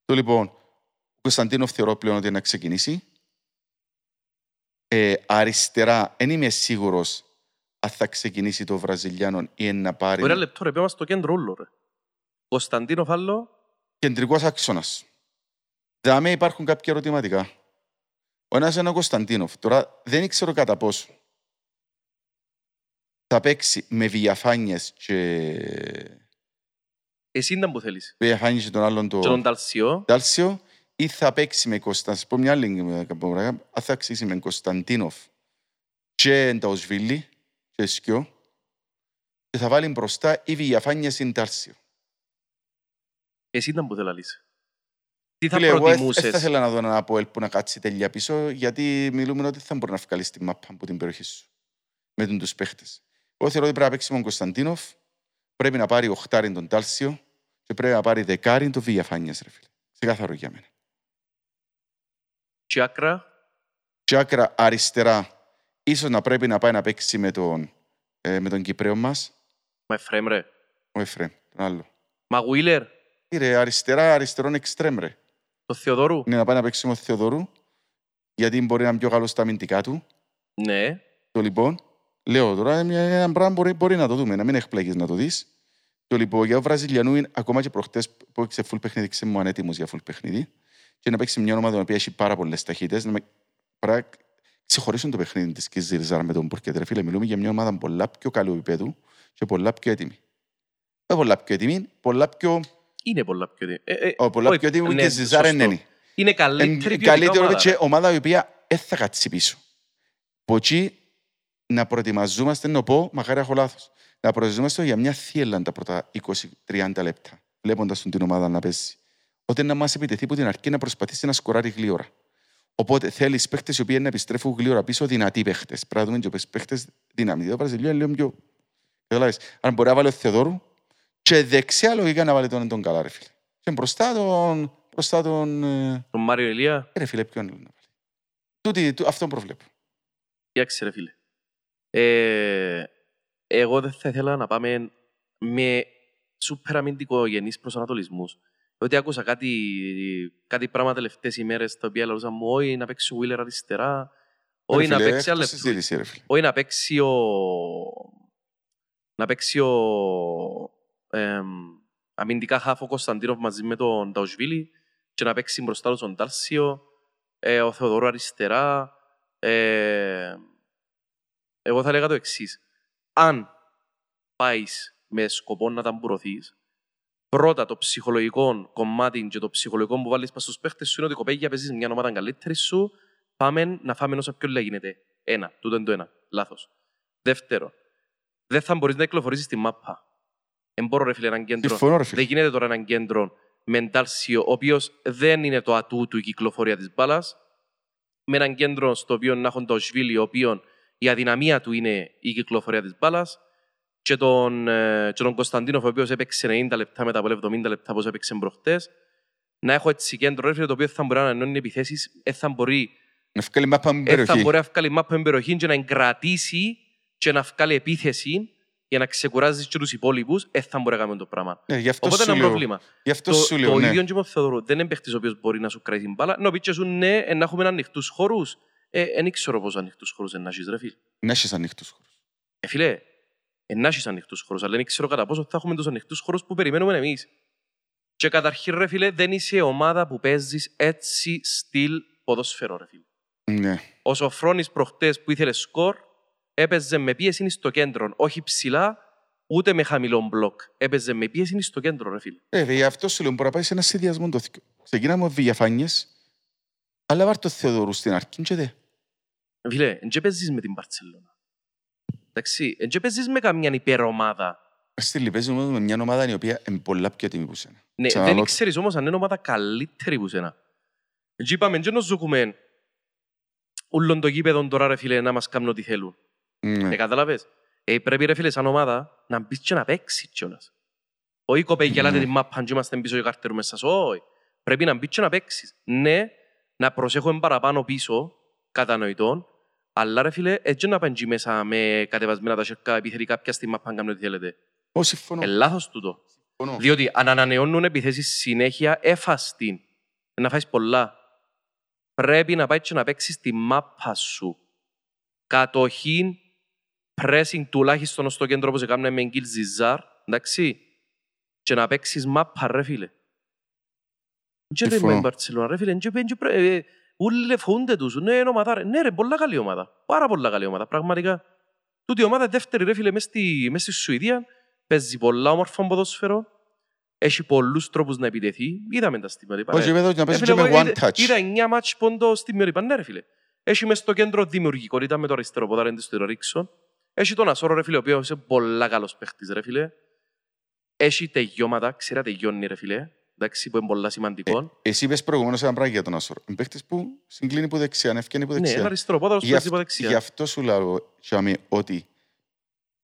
Το λοιπόν, ο Κωνσταντίνοφ θεωρώ πλέον ότι είναι να ξεκινήσει. Ε, αριστερά, δεν είμαι σίγουρος αν θα ξεκινήσει το Βραζιλιάνο ή να πάρει Ωραία λεπτό ρε, πέμε στο κέντρο όλο ρε. Κωνσταντίνο Φάλλο, κεντρικός άξονας. Δάμε υπάρχουν κάποια ερωτηματικά. Ο ένας είναι ο Κωνσταντίνοφ. Τώρα δεν ξέρω κατά πόσο θα παίξει με διαφάνειες και εσύ ήταν που θέλεις. διαφάνειες και τον άλλον Και τον το Ταλσιό, Τάλσιο ή θα παίξει με Κωνσταντίνοφ. Θα σας πω μια άλλη ε, πράγμα. Αν θα παίξει με Κωνσταντίνοφ και Νταουσβίλη και Σκιό και θα βάλει μπροστά ή διαφάνειες ή Τάλσιο. εσύ ήταν που θέλεις. Τι θα Φίλε, εγώ δεν θα προτιμούσες. ήθελα να δω έναν Αποέλ που να κάτσει τέλεια πίσω, γιατί μιλούμε ότι θα μπορεί να βγάλει τη μάπα από την περιοχή σου. Με τον τους παίχτες. Εγώ θεωρώ ότι πρέπει να παίξει με τον Κωνσταντίνοφ, πρέπει να πάρει οχτάριν τον Τάλσιο και πρέπει να πάρει δεκάριν τον Βηγιαφάνιας, ρε φίλε. Ξεκάθαρο για μένα. Και άκρα, Και άκρα αριστερά, ίσως να πρέπει να πάει να παίξει με τον, ε, με τον Κυπρέο μας, μα Εφραίμ ρε. ο Εφρέμ, τον άλλο. Μα Γουίλερ, Τι ρε, αριστερά, αριστερόν εξτρέμ, ρε. το Θεοδόρου. Είναι να πάει να παίξει με τον Θεοδωρού, γιατί μπορεί να είναι πιο καλός στα αμυντικά του. Ναι. Το λοιπόν, λέω τώρα, μια- ένα πράγμα μπορεί, μπορεί να το δούμε, να μην εκπλαγείς να το δεις. Το λοιπόν, για ο Βραζιλιανού, είναι, ακόμα και προχτές που έξε φουλ παιχνίδι, ξέρεις μου ανέτοιμος για φουλ παιχνίδι. και να παίξει μια ομάδα που έχει πάρα πολλές ταχύτητες, να με- πρέπει να ξεχωρίσουν το παιχνίδι της Κιζιρζάρ με τον Μπουρκέτ. Ρε φίλε, μιλούμε για μια ομάδα πολλά πιο καλού επίπεδου και πολλά πιο έτοιμη. Όχι πολλά πιο έτοιμη, πολλά πιο, Είναι πολλά πιο έτοιμη. Ε, ε, ο, πολλά όχι, πιο έτοιμη ναι, και Ζιζάρ σωστό. είναι. Είναι Εν- καλύτερη ποιοτικά Καλύτερο ομάδα. και ομάδα η οποία δεν θα κάτσει πίσω. Από εκεί να προετοιμαζόμαστε, να πω, μακάρι έχω λάθος, να προετοιμαζόμαστε για μια θύελα τα πρώτα 20-30 λεπτά, βλέποντας τον την ομάδα να παίζει. Ότι να μας επιτεθεί που την αρχή να προσπαθήσει να σκοράρει γλύωρα. Οπότε θέλεις παίχτες οι οποίοι να επιστρέφουν γλύωρα πίσω, δυνατοί παίχτες. Πρέπει να δούμε και παίχτες δυναμικοί. Το Βραζιλίο είναι λίγο πιο. Καταλάβεις. Αν μπορεί να βάλει ο Θεοδόρου, και δεξιά λογικά να βάλει τον, τον καλά, ρε φίλε. Και μπροστά τον. Μπροστά τον. ε, Τον Μάριο Ηλία, ε, Ρε φίλε, ποιον άλλο να βάλει. Τούτη, τού, αυτόν προβλέπω. κοίταξε ρε φίλε. Ε, εγώ δεν θα ήθελα να πάμε με σούπερ αμυντικογενείς προσανατολισμούς. Ότι άκουσα κάτι, κάτι πράγματα τελευταίες ημέρες τα οποία λαούσα μου όχι να παίξει ο Βίλερ αριστερά, όχι Ρε να φίλε, παίξει εκτός άλλο συζήτηση, ρε φίλε; όχι να παίξει ο... να παίξει ο... εμ, αμυντικά χάφο ο Κωνσταντίνοφ μαζί με τον Ταουσβίλη και να παίξει μπροστά του τον Τάρσιο, ε, ο Θεοδωρού αριστερά. Ε, εγώ θα λέγα το εξής. Αν πάεις με σκοπό να ταμπουρωθείς, πρώτα το ψυχολογικό κομμάτι και το ψυχολογικό που βάλεις πας στους παίχτες σου είναι ότι κοπέγια παίζεις μια ομάδα καλύτερη σου, πάμε να φάμε όσο πιο λίγα γίνεται. Ένα, τούτο είναι το ένα. Λάθος. Δεύτερο, δεν θα μπορείς να κυκλοφορήσεις τη μάπα. Δεν μπορώ ρε φίλε έναν κέντρο. Συμφωνώ, ρε φίλε. Δεν γίνεται τώρα έναν κέντρο με εντάλσιο, ο οποίος δεν είναι το ατού του η κυκλοφορία της μπάλας. Με έναν κέντρο στο οποίο να έχουν το σβίλι, ο οποίο η αδυναμία του είναι η κυκλοφορία της μπάλας. Και τον, ε, και τον Κωνσταντίνοφ, ο οποίος έπαιξε 90 λεπτά μετά από 70 λεπτά, όπω έπαιξε προχτέ. Να έχω έτσι κέντρο, ρε φίλε, το οποίο θα μπορεί να ενώνει επιθέσεις, δεν θα μπορεί Να βγάλει μάπα με ε, θα περιοχή. μπορεί να βγάλει μάπα με περιοχή και να εγκρατήσει και να βγάλει επίθεση για να ξεκουράζει και τους υπόλοιπους, ε, θα μπορεί να κάνουμε το πράγμα. Ναι, γι' αυτό Οπότε σου είναι λέω. πρόβλημα. Γι' αυτό Το, σου λέω, το ναι. ίδιο και με τον Θεοδωρού. Δεν είναι παίχτης ο οποίος μπορεί να σου κρατήσει την μπάλα. Να πεις και σου ναι, ε, να έχουμε ανοιχτούς χώρους. Ε, δεν ξέρω πόσο ανοιχτούς χώρους να έχεις, ρε φίλε. Να έχεις ανοιχτούς χώρους. Ε, φίλε, ε, να έχεις ανοιχτούς χώρους, αλλά δεν ξέρω κατά πόσο θα έχουμε τους ανοιχτούς χώρους που περιμένουμε εμείς. Και καταρχήν, ρε φίλε, δεν είσαι ομάδα που παίζεις έτσι στυλ ποδοσφαιρό, ρε φίλε. Ναι. Ο Σοφρόνης προχτές που ήθελε σκορ, έπαιζε με πίεση στο κέντρο, όχι ψηλά, ούτε με χαμηλό μπλοκ. Έπαιζε με πίεση στο κέντρο, ρε φίλε. Ε, γι' αυτό σου λέω, μπορεί να πάει σε ένα συνδυασμό το θκυο. Ξεκινάμε με διαφάνειες, αλλά βάρ' το Θεοδωρού στην αρχή και δε. Φίλε, δεν παίζεις με την Παρτσελώνα. Εντάξει, δεν παίζεις με καμιά υπερομάδα; Στη Λιπέζη όμως με μια ομάδα η οποία είναι πολλά πιο τιμή που σένα. Ναι, Ξαναλέω, δεν ξέρεις όμως αν είναι ομάδα καλύτερη που σένα. Έτσι είπαμε, δεν ζούμε ούλον το γήπεδο τώρα, ρε φίλε, να μας κάνουν ό,τι θέλουν. Ναι. Ε, κατάλαβες; Ε, πρέπει, ρε φίλε, σαν ομάδα, να μπεις και να παίξεις κιόλας. Όχι κοπέγια, Ναι. ελάτε την μάπα και είμαστε πίσω και καρτερούμε σας. Όχι. Πρέπει να μπεις και να παίξεις. Ναι, να προσέχουμε παραπάνω πίσω, κατανοητών, αλλά ρε φίλε, έτσι να πάνε εκεί μέσα με κατεβασμένα τα σέρκα επιθετεί κάποια στη μάπα να κάνουν ό,τι θέλετε. Ω, συμφωνώ. Ε, λάθος τούτο. συμφωνώ. Διότι αν ανανεώνουν επιθέσεις συνέχεια, έφαστην. Να φάεις πολλά. Πρέπει να πάει και να παίξεις τη μάπα σου. Κατοχή, pressing τουλάχιστον στο κέντρο όπως έκαναμε με Γκίλ Ζιζάρ, εντάξει, και να παίξεις μάπα ρε φίλε. Και δεν Συμφωνώ. με Μπαρτσελώνα ρε φίλε, και πέντια πρέ- ε, ούλοι φοβούνται τους, ναι είναι ομάδα ρε, ναι ρε, πολλά καλή ομάδα, πάρα πολλά καλή ομάδα, πραγματικά. Τούτη η ομάδα είναι δεύτερη ρε φίλε μες στη, μες στη Σουηδία, παίζει πολλά όμορφο ποδόσφαιρο, έχει πολλούς τρόπους να επιτεθεί, είδαμε τα στιγμιότυπα. Όχι, ρε. βέβαια, να Ε, παίζει φίλε, και με εγώ one είδα- touch. Είδα 9 μάτς πόντο στιγμιότυπα, ναι ρε φίλε. Έχει μες στο κέντρο δημιουργικότητα με το αριστερό ποδάρι της του Ρίξον. Έχει τον Ασόρο ρε φίλε, ο οποίος είναι πολλά καλός παίχτης ρε φίλε. Έχει τελειώματα, ξέρει να τελειώνει ρε φίλε. Εντάξει, που είναι πολλά σημαντικό. Εσύ είπες προηγουμένως ένα πράγμα για τον Άσορο. Είναι παίχτες που συγκλίνει που δεξιά, αν ευκαινεί που Ναι, είναι δεξιά. αριστερό πόδαρος που Γι' παίζει αυ- από δεξιά. Γι' αυτό σου λέω, Σιάμι, ότι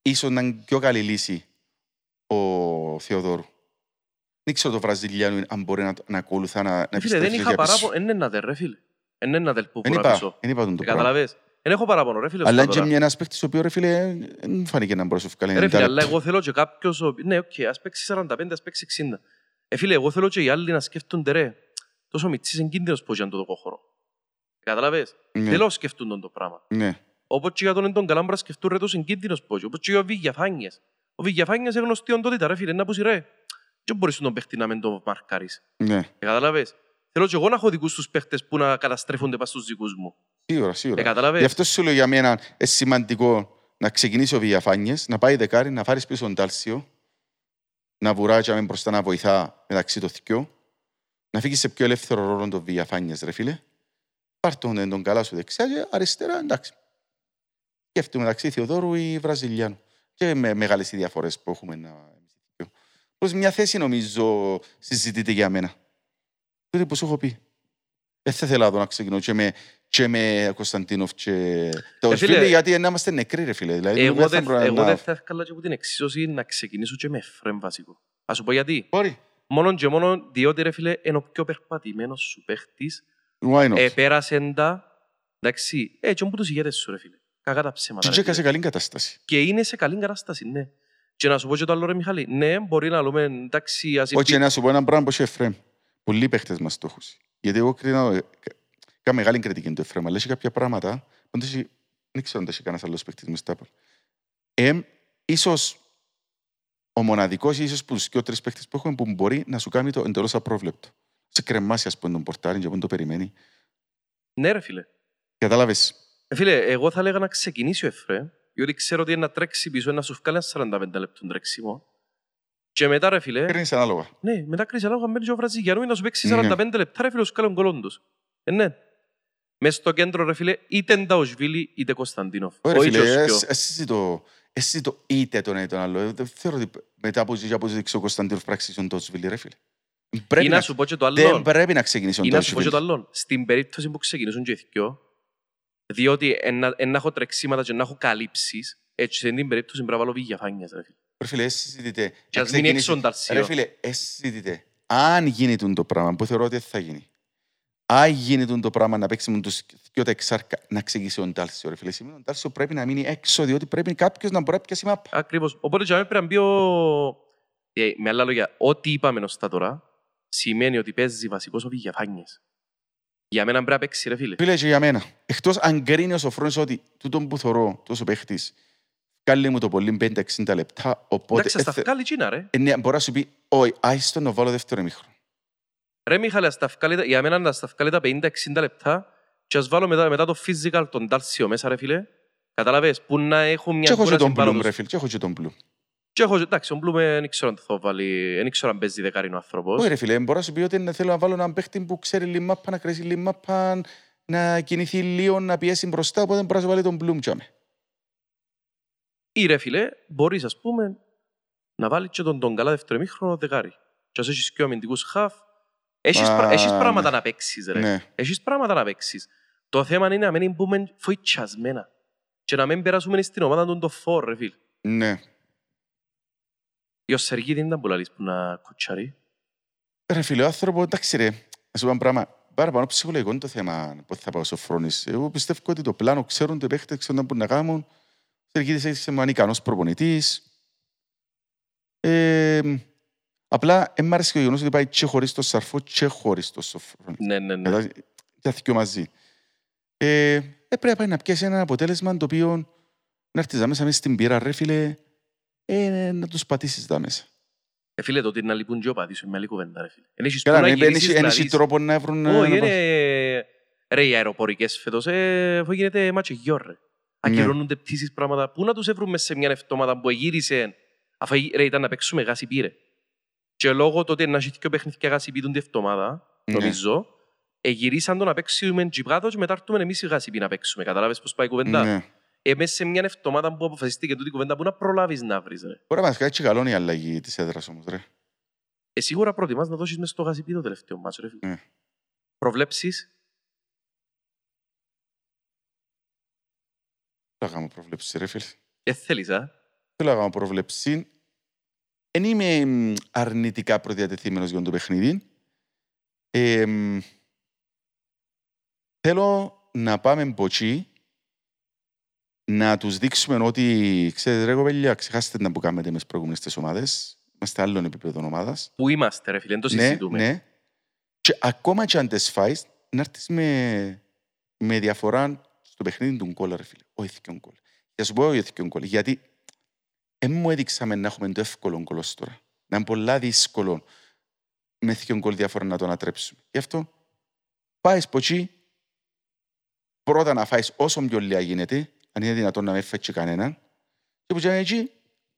ίσως να είναι πιο καλή λύση ο Θεοδόρου. Δεν ξέρω το Βραζιλιάνο αν μπορεί να, να ακολουθά να, να Ε, Φίλε, επιστρέφει δεν είχα για πίσω. παράπονο, είναι ένα ρε φίλε. Είναι ένα που Δεν μπορώ να είπα, πείσω. δεν είπα τον το πράγμα. Καταλαβες. Δεν έχω παράπονο ρε φίλε. Αλλά στα είναι και τώρα. μια ένας παίκτης ο οποίος ρε φίλε δεν φάνηκε να μπορεί να σου βγάλει Ρε 90 φίλε, αλλά λεπτά. εγώ θέλω και κάποιος... ο- Ναι, οκ, ας παίξει 45, ας παίξει 60. Ε, φίλε, εγώ θέλω και οι άλλοι να σκέφτονται ρε. Τόσο μητσής είναι κίνδυνος πως για το δω χώρο. Καταλαβες. Ναι. Θέλω να σκεφτούν τον το πράγμα. Ναι. Όπως και για τον Εντον Καλάμπρα σκεφτούν ρε τόσο κίνδυνος πως. Όπως και για ο Βηγιαφάνιες. Ο Βηγιαφάνιες είναι γνωστή οντότητα ρε φίλε, να πούσει ρε. Και μπορείς τον παίχτη να μην τον μαρκάρεις. Ναι. Ε, Καταλαβες. Θέλω και εγώ να έχω δικούς τους παίχτες που να καταστρέφονται πας στους δικούς μου. Σίγουρα, Ε, σίγουρα. Γι' κατάλαβες. αυτό σου λέω για μένα είναι σημαντικό να ξεκινήσει ο Βιαφάνιες, να πάει δεκάρι, να φάρεις πίσω τον Τάλσιο, να βουράτια με μπροστά να βοηθά μεταξύ των δυο, να φύγεις σε πιο ελεύθερο ρόλο τον Βιαφάνιες, ρε φίλε. Πάρ' τον, τον καλά σου δεξιά και αριστερά, εντάξει. Σκέφτομαι μεταξύ Θεοδόρου ή Βραζιλιάνου. Και με μεγάλες οι διαφορές που έχουμε να... Προς μια θέση νομίζω συζητείται για μένα. Τούτη που σου έχω πει. Δεν θα ήθελα εδώ να ξεκινώ και με, και με Κωνσταντίνοφ και το Ε, φίλε, φίλε, γιατί να είμαστε νεκροί ρε φίλε. Δηλαδή, Εγώ δεν δεν, θα πρέπει εγώ να- δεν θα ήθελα και από την εξίσωση να ξεκινήσω και με Εφραίμ βασικό. Ας σου πω γιατί. Μπορεί. Μόνο και μόνο διότι ρε φίλε είναι ο πιο περπατημένος σου παίχτης. Why not; Επέρασε τα. Εντάξει, ε, και όπου τους ηγέτες σου ρε φίλε. Κακά τα ψέματα. Και ρε, τσέκα σε φίλε. καλή κατάσταση. Και είναι σε καλή κατάσταση, ναι. Και να σου πω και το άλλο ρε Μιχάλη. Ναι, μπορεί να λέμε εντάξει ας Όχι, να σου πω ένα πράγμα που έχει Εφραίμ. Πολλοί παίχτες μας το έχουν. Γιατί εγώ κρίνα, ε, κα- κάνω μεγάλη κριτική του Εφραίμ, αλλά έχει κάποια πράγματα που δεν έχει- δεν ξέρω αν τα έχει κανένας άλλος παίχτης μες στα πόλη. Ε, ίσως ο μοναδικός, ίσως που τους και τρεις παίχτες που έχουμε, που μπορεί να σου κάνει το εντελώς απρόβλεπτο. Σε κρεμάσει, ας πούμε, τον πορτάρι και από το περιμένει. Ναι ρε φίλε. Κατάλαβες. Ε, φίλε, εγώ θα έλεγα να ξεκινήσει ο Εφραίμ, διότι ξέρω ότι είναι να τρέξει πίσω, να σου βγάλει ένα 45 λεπτό τρέξιμο. Και μετά ρε φίλε, Παίρνεις ανάλογα. ναι, μετά κρίσει ανάλογα μπαίνεις και ο Βραζιλιανού ή να σου παίξει Ναι. 45 λεπτά ρε φίλε, σου βγάλει τον τους. Ε, ναι. Μες στο κέντρο ρε φίλε, είτε Νταοσβίλη είτε Κωνσταντίνοφ. Ωραία, Όχι φίλε, και ο ε, Σκιό. εσύ- εσύ το- εσύ το είτε τον ένα ή τον άλλο. Ε, δεν Θεωρώ ότι μετά από τι αποδείξει ο Κωνσταντίνος πράξης τον Τότσβιλ, ρε φίλε. Πρέπει Ή να- να σου πω και το Δεν άλλο. πρέπει να ξεκινήσει ο Ή να σου πω και το Τότσβιλ. άλλο. Στην περίπτωση που ξεκινήσουν και οι δυο, διότι εν να- εν να έχω τρεξίματα και να έχω καλύψεις, έτσι σε την περίπτωση πρέπει να βάλω βίγια ρε φίλε. Ρε φίλε, εσύ συζητείτε. Και να ας μείνει ξεκινήσει- έξω ο Νταρσίος. Ρε φίλε, εσύ συζητείτε. Αν γίνει τούτο το πράγμα, που θεωρώ ότι δεν θα γίνει. Αν γίνει τούτο το πράγμα να παίξει με τους δυο τα εξάρκα, να ξεκινήσει ο Ντάλσιο, ρε φίλε. Σημαίνει ο Ντάλσιο πρέπει να μείνει έξω, διότι πρέπει κάποιος να μπορεί να πιάσει μάπα. Ακριβώς. Οπότε για μένα πρέπει να μπει ο... Ε, με άλλα λόγια, ό,τι είπαμε ως τα τώρα, σημαίνει ότι παίζει βασικός ο Βηγιαφάνιες. Για μένα πρέπει να παίξει ρε φίλε. Φίλε, και για μένα. Εκτός αν κρίνει ο Σοφρόνης ότι τούτον που θωρώ, τόσο παίχτης, κάλει μου το πολύ 50-60 λεπτά, οπότε... Εντάξει, στα ε, θε- φκάλει τσίνα ρε. ε, ναι, μπορεί να σου πει, όχι, άιστο να βάλω δεύτερο ημίχρονο. Ρε Μιχάλη, ας τα φκάλει τα- για μένα να στα φκάλει τα 50-60 λεπτά και ας βάλω μετά, μετά το physical τον Τάλσιο μέσα ρε φίλε. Κατάλαβες, που να έχουν μια Και έχω και κούραση τον πάνω Μπλουμ, τους. ρε φίλε, και έχω και τον Μπλουμ. Και έχω, εντάξει, ο Μπλουμ ε, δεν ξέρω αν θα το βάλει, δεν ξέρω αν παίζει δεκάρινο άνθρωπος. Όχι ρε φίλε, μπορώ να σου πει ότι θέλω να βάλω έναν παίχτη που ξέρει λιμάπα, να κρέσει λιμάπα, να κινηθεί λίγο, να πιέσει μπροστά, οπότε μπορεί να σου βάλει τον Μπλουμ τζάμε. Ή ρε φίλε, μπορείς ας πούμε να βάλεις και τον, τον καλά δεύτερο ημίχρονο δεκάρι. Και ας έχεις και αμυντικούς χαφ. Έχεις, Α, πρα- έχεις πράγματα ναι. να παίξεις ρε. Ναι. Έχεις πράγματα να παίξεις. Το θέμα είναι να μην μπούμε φοητσιασμένα. Και να μην περάσουμε στην ομάδα του το φόρ ρε φίλε. Ναι. Ή ο Σεργίδη δεν ήταν πολλά λύση που να κουτσάρει; Ρε φίλε, ο άνθρωπο, εντάξει ρε, να σου πω ένα πράγμα, παραπάνω ψυχολογικό είναι το θέμα που θα πάω στο Φρόνης. Εγώ πιστεύω ότι το πλάνο ξέρουν το παίχτε, ξέρουν τι μπορούν να κάνουν. Ο Σεργίδης έχει σημαίνει ικανός προπονητής. Ε, απλά, δεν μ' αρέσει και το γεγονός ότι πάει και χωρίς το Σαρφό και χωρίς το Σοφρόνη. Ναι, ναι, ναι. Κατά- Και τα δυο μαζί. Ε, ε, πρέπει να πάει να πιάσει ένα αποτέλεσμα το οποίο να έρθεις δά μέσα μέσα στην πύρα, ρε φίλε, ε, να τους πατήσεις δά μέσα. Ε, φίλε, το ότι να λείπουν και ο παδί σου είναι μια άλλη κουβέντα, ρε φίλε. Εν έχεις Καλά, που να δεν δεν γυρίσεις έχει- δεν να έχεις δεις. τρόπο να βρουν... Όχι, να πα- είναι... Ρε, οι αεροπορικές φέτος, ε, αφού γίνεται μάτσο γιο, ρε. Ακυρώνονται πτήσεις πράγματα. Πού να τους έβρουν μέσα σε μια εβδομάδα που γύρισε, αφού ρε, ήταν να παίξουμε γάσι πήρε. Και λόγω του ότι να έχει και παιχνίδια γάσι πήρουν την εβδομάδα, Ναι. νομίζω, εγυρίσαν το να παίξουμε τζιπράτο και μετά έρθουμε εμείς οι γάσι να παίξουμε. Κατάλαβες πώς πάει η κουβέντα; Ναι. Ε, μέσα σε μια εβδομάδα που αποφασίστηκε τούτη η κουβέντα, πού να προλάβεις να βρεις, ρε. Μπορεί να μας κάνει και καλό η αλλαγή της έδρας όμως, ρε. Ε, σίγουρα προτιμάς να δώσεις μες στο γάσι το τελευταίο μάτσο, ρε φίλε. Ναι. Προβλέψεις, Θέλω να κάνω προβλέψη, ρε φίλε. ε, θέλεις, α; Θέλω να κάνω προβλέψη. Δεν είμαι μ, αρνητικά προδιατεθειμένος για το παιχνίδι. Ε, μ, θέλω να πάμε μποτσί, να τους δείξουμε ότι, ξέρετε ρε κοπέλια, ξεχάστε να που κάνετε μες τις προηγούμενες τις ομάδες. Είμαστε άλλων επίπεδων ομάδας. Πού είμαστε, ρε φίλε, δεν το Ναι, συζητούμε. ναι. Και ακόμα και αν τις φάεις, να έρθεις με, με διαφορά στο παιχνίδι του γκολ, ρε φίλε. Όχι θυκιόν γκολ. Για σου πω όχι θυκιόν γκολ. Γιατί δεν μου έδειξαμε να έχουμε το εύκολο γκολ ως τώρα. Να είναι πολλά δύσκολο με θυκιόν γκολ διαφορά να το ανατρέψουμε. Γι' αυτό πάεις από εκεί, πρώτα να φάεις όσο πιο λίγα γίνεται, αν είναι δυνατόν να μην φέτσει κανέναν, και που και εκεί,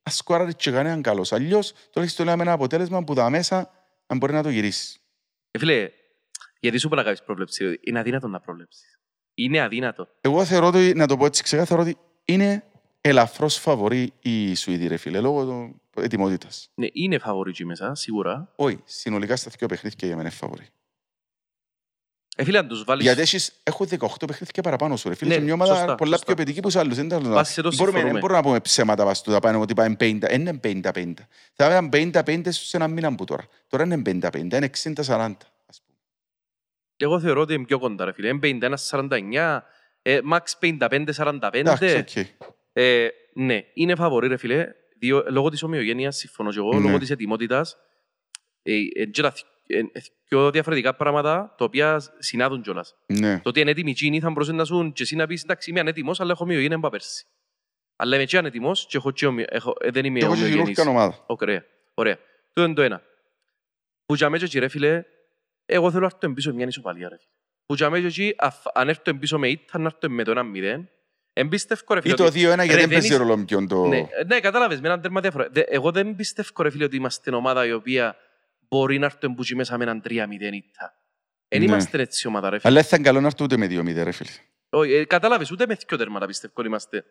ας σκοράρει και κανέναν καλός. Αλλιώς, τουλάχιστον λέμε ένα αποτέλεσμα που τα μέσα, αν μπορεί να το γυρίσεις. Ε, φίλε, γιατί σου πρέπει να κάνεις πρόβλεψη. Είναι αδύνατο να προβλέψεις. Είναι αδύνατο. Εγώ θεωρώ ότι, να το πω έτσι ξεκάθαρα, ότι είναι ελαφρώς φαβορή η Σουηδή, ρε φίλε, λόγω των ετοιμότητας. Ναι, είναι φαβορή εκεί μέσα, σίγουρα. Όχι, συνολικά στα δύο παιχνίδια για μένα είναι φαβορή. Ε, φίλε, αν τους βάλεις... Γιατί έχεις, έχω 18 παιχνίδια παραπάνω σου, ρε φίλε. Ναι, και μια ομάδα σωστά, πολλά σωστά. πιο παιδική που σε άλλους. Δεν τα λέω. Βάσει σε το Μπορούμε, συμφωνούμε. δεν μπορούμε να πούμε ψέματα βάσει του τα πάνε ότι πάμε 50. Δεν είναι 50-50. Θα ήταν 50-50 σε ένα μήνα που τώρα. Τώρα είναι 50-50, είναι 60-40. ας πούμε. Εγώ θεωρώ ότι είναι πιο κοντά, ρε φίλε. Είναι 51-49, ε, max 55-45. Εντάξει, οκ. Ε, ναι, είναι φαβορί, ρε φίλε. Διό, λόγω της ομοιογένειας, συμφωνώ και εγώ, Ναι. λόγω της ετοιμότητας. Ε, ε, και τα θ- ε, ε, πιο διαφορετικά πράγματα, τα οποία συνάδουν κιόλας. Ναι. Το ότι είναι έτοιμοι εκείνοι θα μπορούσε να σου και εσύ να πεις εντάξει είμαι ανέτοιμος, αλλά έχω ομοιογένεια από πέρσι. Αλλά είμαι και ανέτοιμος και έχω και ομοιο, έχω, ε, δεν είμαι Και έχω και ομοιογενής. χειρούργια ομάδα. Ωραία, ωραία. Το είναι το ένα. Που για μέσα εκεί, ρε φίλε, εγώ θέλω να έρθω πίσω μια ισοπαλία, ρε φίλε. Που για μέσα εκεί, αφ- αν έρθω πίσω με ήττα, να έρθω με το 1-0. Εμπίστευκο, ρε φίλε. Ή το ότι- 2-1 γιατί ρε, δεν παίζει είσαι- ρόλο ποιον το... Ναι, ε, ναι, κατάλαβες, με έναν τέρμα διάφορα. Δε- Εγώ δεν πιστεύω, ρε φίλε, ότι είμαστε ομάδα η οποία μπορεί να έρθω μπουτσι μέσα με έναν 3-0 ήττα. Δεν Ναι. είμαστε έτσι ομάδα, ρε φίλε. Αλλά δεν θα είναι καλό να έρθω ούτε με 2-0, ρε φίλε. Όχι, ε, κατάλαβες, ούτε με δυο τέρματα πιστεύω ότι είμαστε.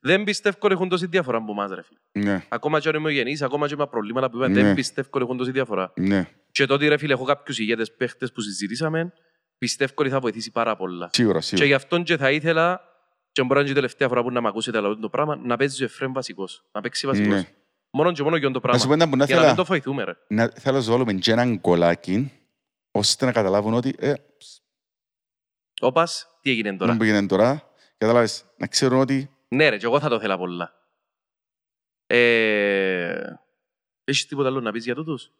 Δεν πιστεύω ότι έχουν τόση διαφορά από εμάς, ρε φίλε. Ναι, Ακόμα και αν είμαι γεννής, ακόμα και με προβλήματα που είπα, Ναι. δεν πιστεύω ότι έχουν τόση διαφορά. ναι. Και τότε, ρε φίλε, έχω κάποιους ηγέτες παίχτες που συζητήσαμε, πιστεύω ότι θα βοηθήσει πάρα πολλά. Σίγουρα, Και σίγουρα. γι' αυτόν και θα ήθελα, και μπορεί να είναι η τελευταία φορά που να με ακούσετε αλλά το πράγμα, να παίζει ο Εφραίμ βασικός, να παίξει βασικός. Ναι. Μόνο και μόνο για το Να σου πω πράγμα. ένα που να Για να μην το θέλω, βοηθούμε, ρε. να, θέλω να σου βάλουμε και έναν κολάκι, ώστε να καταλάβουν ότι ε, Όπας, τι έγινε τώρα; δεν πήγαινε τώρα, κατάλαβες, να ξέρουν ότι Ναι ρε, και εγώ θα το θέλα πολλά. Ε... Έχεις τίποτα άλλο να πεις για τούτους;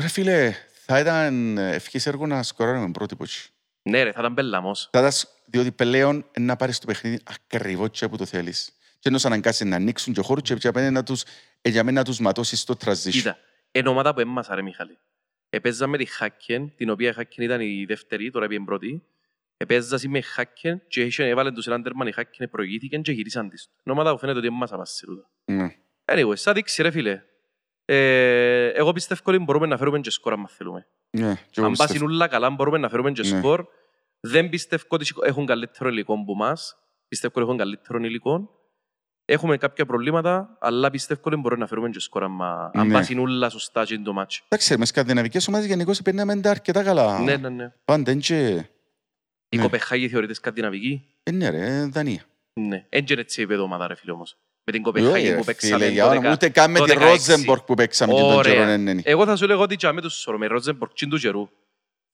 ρε φίλε, θα ήταν ευχής έργο να σκοράρουμε πρώτη ποτσι. Ναι ρε, θα ήταν πελαμός. Θα ήταν, σ- διότι πλέον ε, να πάρεις το παιχνίδι ακριβώς και που το θέλεις. Και να σου αναγκάσει να ανοίξουν και χώρους και για μένα να τους, ε, για μένα να τους ματώσεις στο transition. Κοίτα, είναι ομάδα που έμμασα ρε Μιχάλη. Επέζαμε τη Χάκεν, την οποία η Χάκεν ήταν η δεύτερη, τώρα πήγαινε πρώτη. Επέζασαι με Χάκεν και είχε- έβαλε τους έναν τέρμα, η Χάκεν προηγήθηκαν και γυρίσαν της. Είναι ομάδα που φαίνεται ότι έμμασα πας σε τούτα. Ναι. Anyway, σαν δείξει ρε φίλε. Ε, εγώ πιστεύω ότι μπορούμε να φέρουμε και σκορ αν θέλουμε. Ναι, και εγώ Αν πιστεύω. πάσουν όλα καλά, μπορούμε να φέρουμε και Ναι. Σκορ. Δεν πιστεύω ότι έχουν καλύτερο υλικό από εμάς. Πιστεύω ότι έχουν καλύτερο υλικό. Έχουμε κάποια προβλήματα, αλλά πιστεύω ότι μπορούμε να φέρουμε και σκορ άμα- αν Ναι. πάσουν όλα σωστά και είναι το μάτσο. Εντάξει, με σκανδιναβικές ομάδες γενικώς παίρναμε τα αρκετά καλά. Ναι, ναι, ναι. Πάντα είναι και... Η Ναι. Κοπεχάγη θεωρείται σκανδιναβική. Ε, ναι ρε, Δανία. Ναι. Έτσι είναι έτσι η ομάδα ρε φίλε όμως. Με την Όχι, Κοπεχάγη ρε, που φίλε, παίξαμε για το όνομα, 10 Ούτε καν με το τη 16. Ρόζενμπορκ που παίξαμε και τον Ωραία. καιρό, ναι, ναι. ναι. Εγώ θα σου λέγω ότι και με τους σωρό, με Ρότζεμπορκ τσιν του καιρού.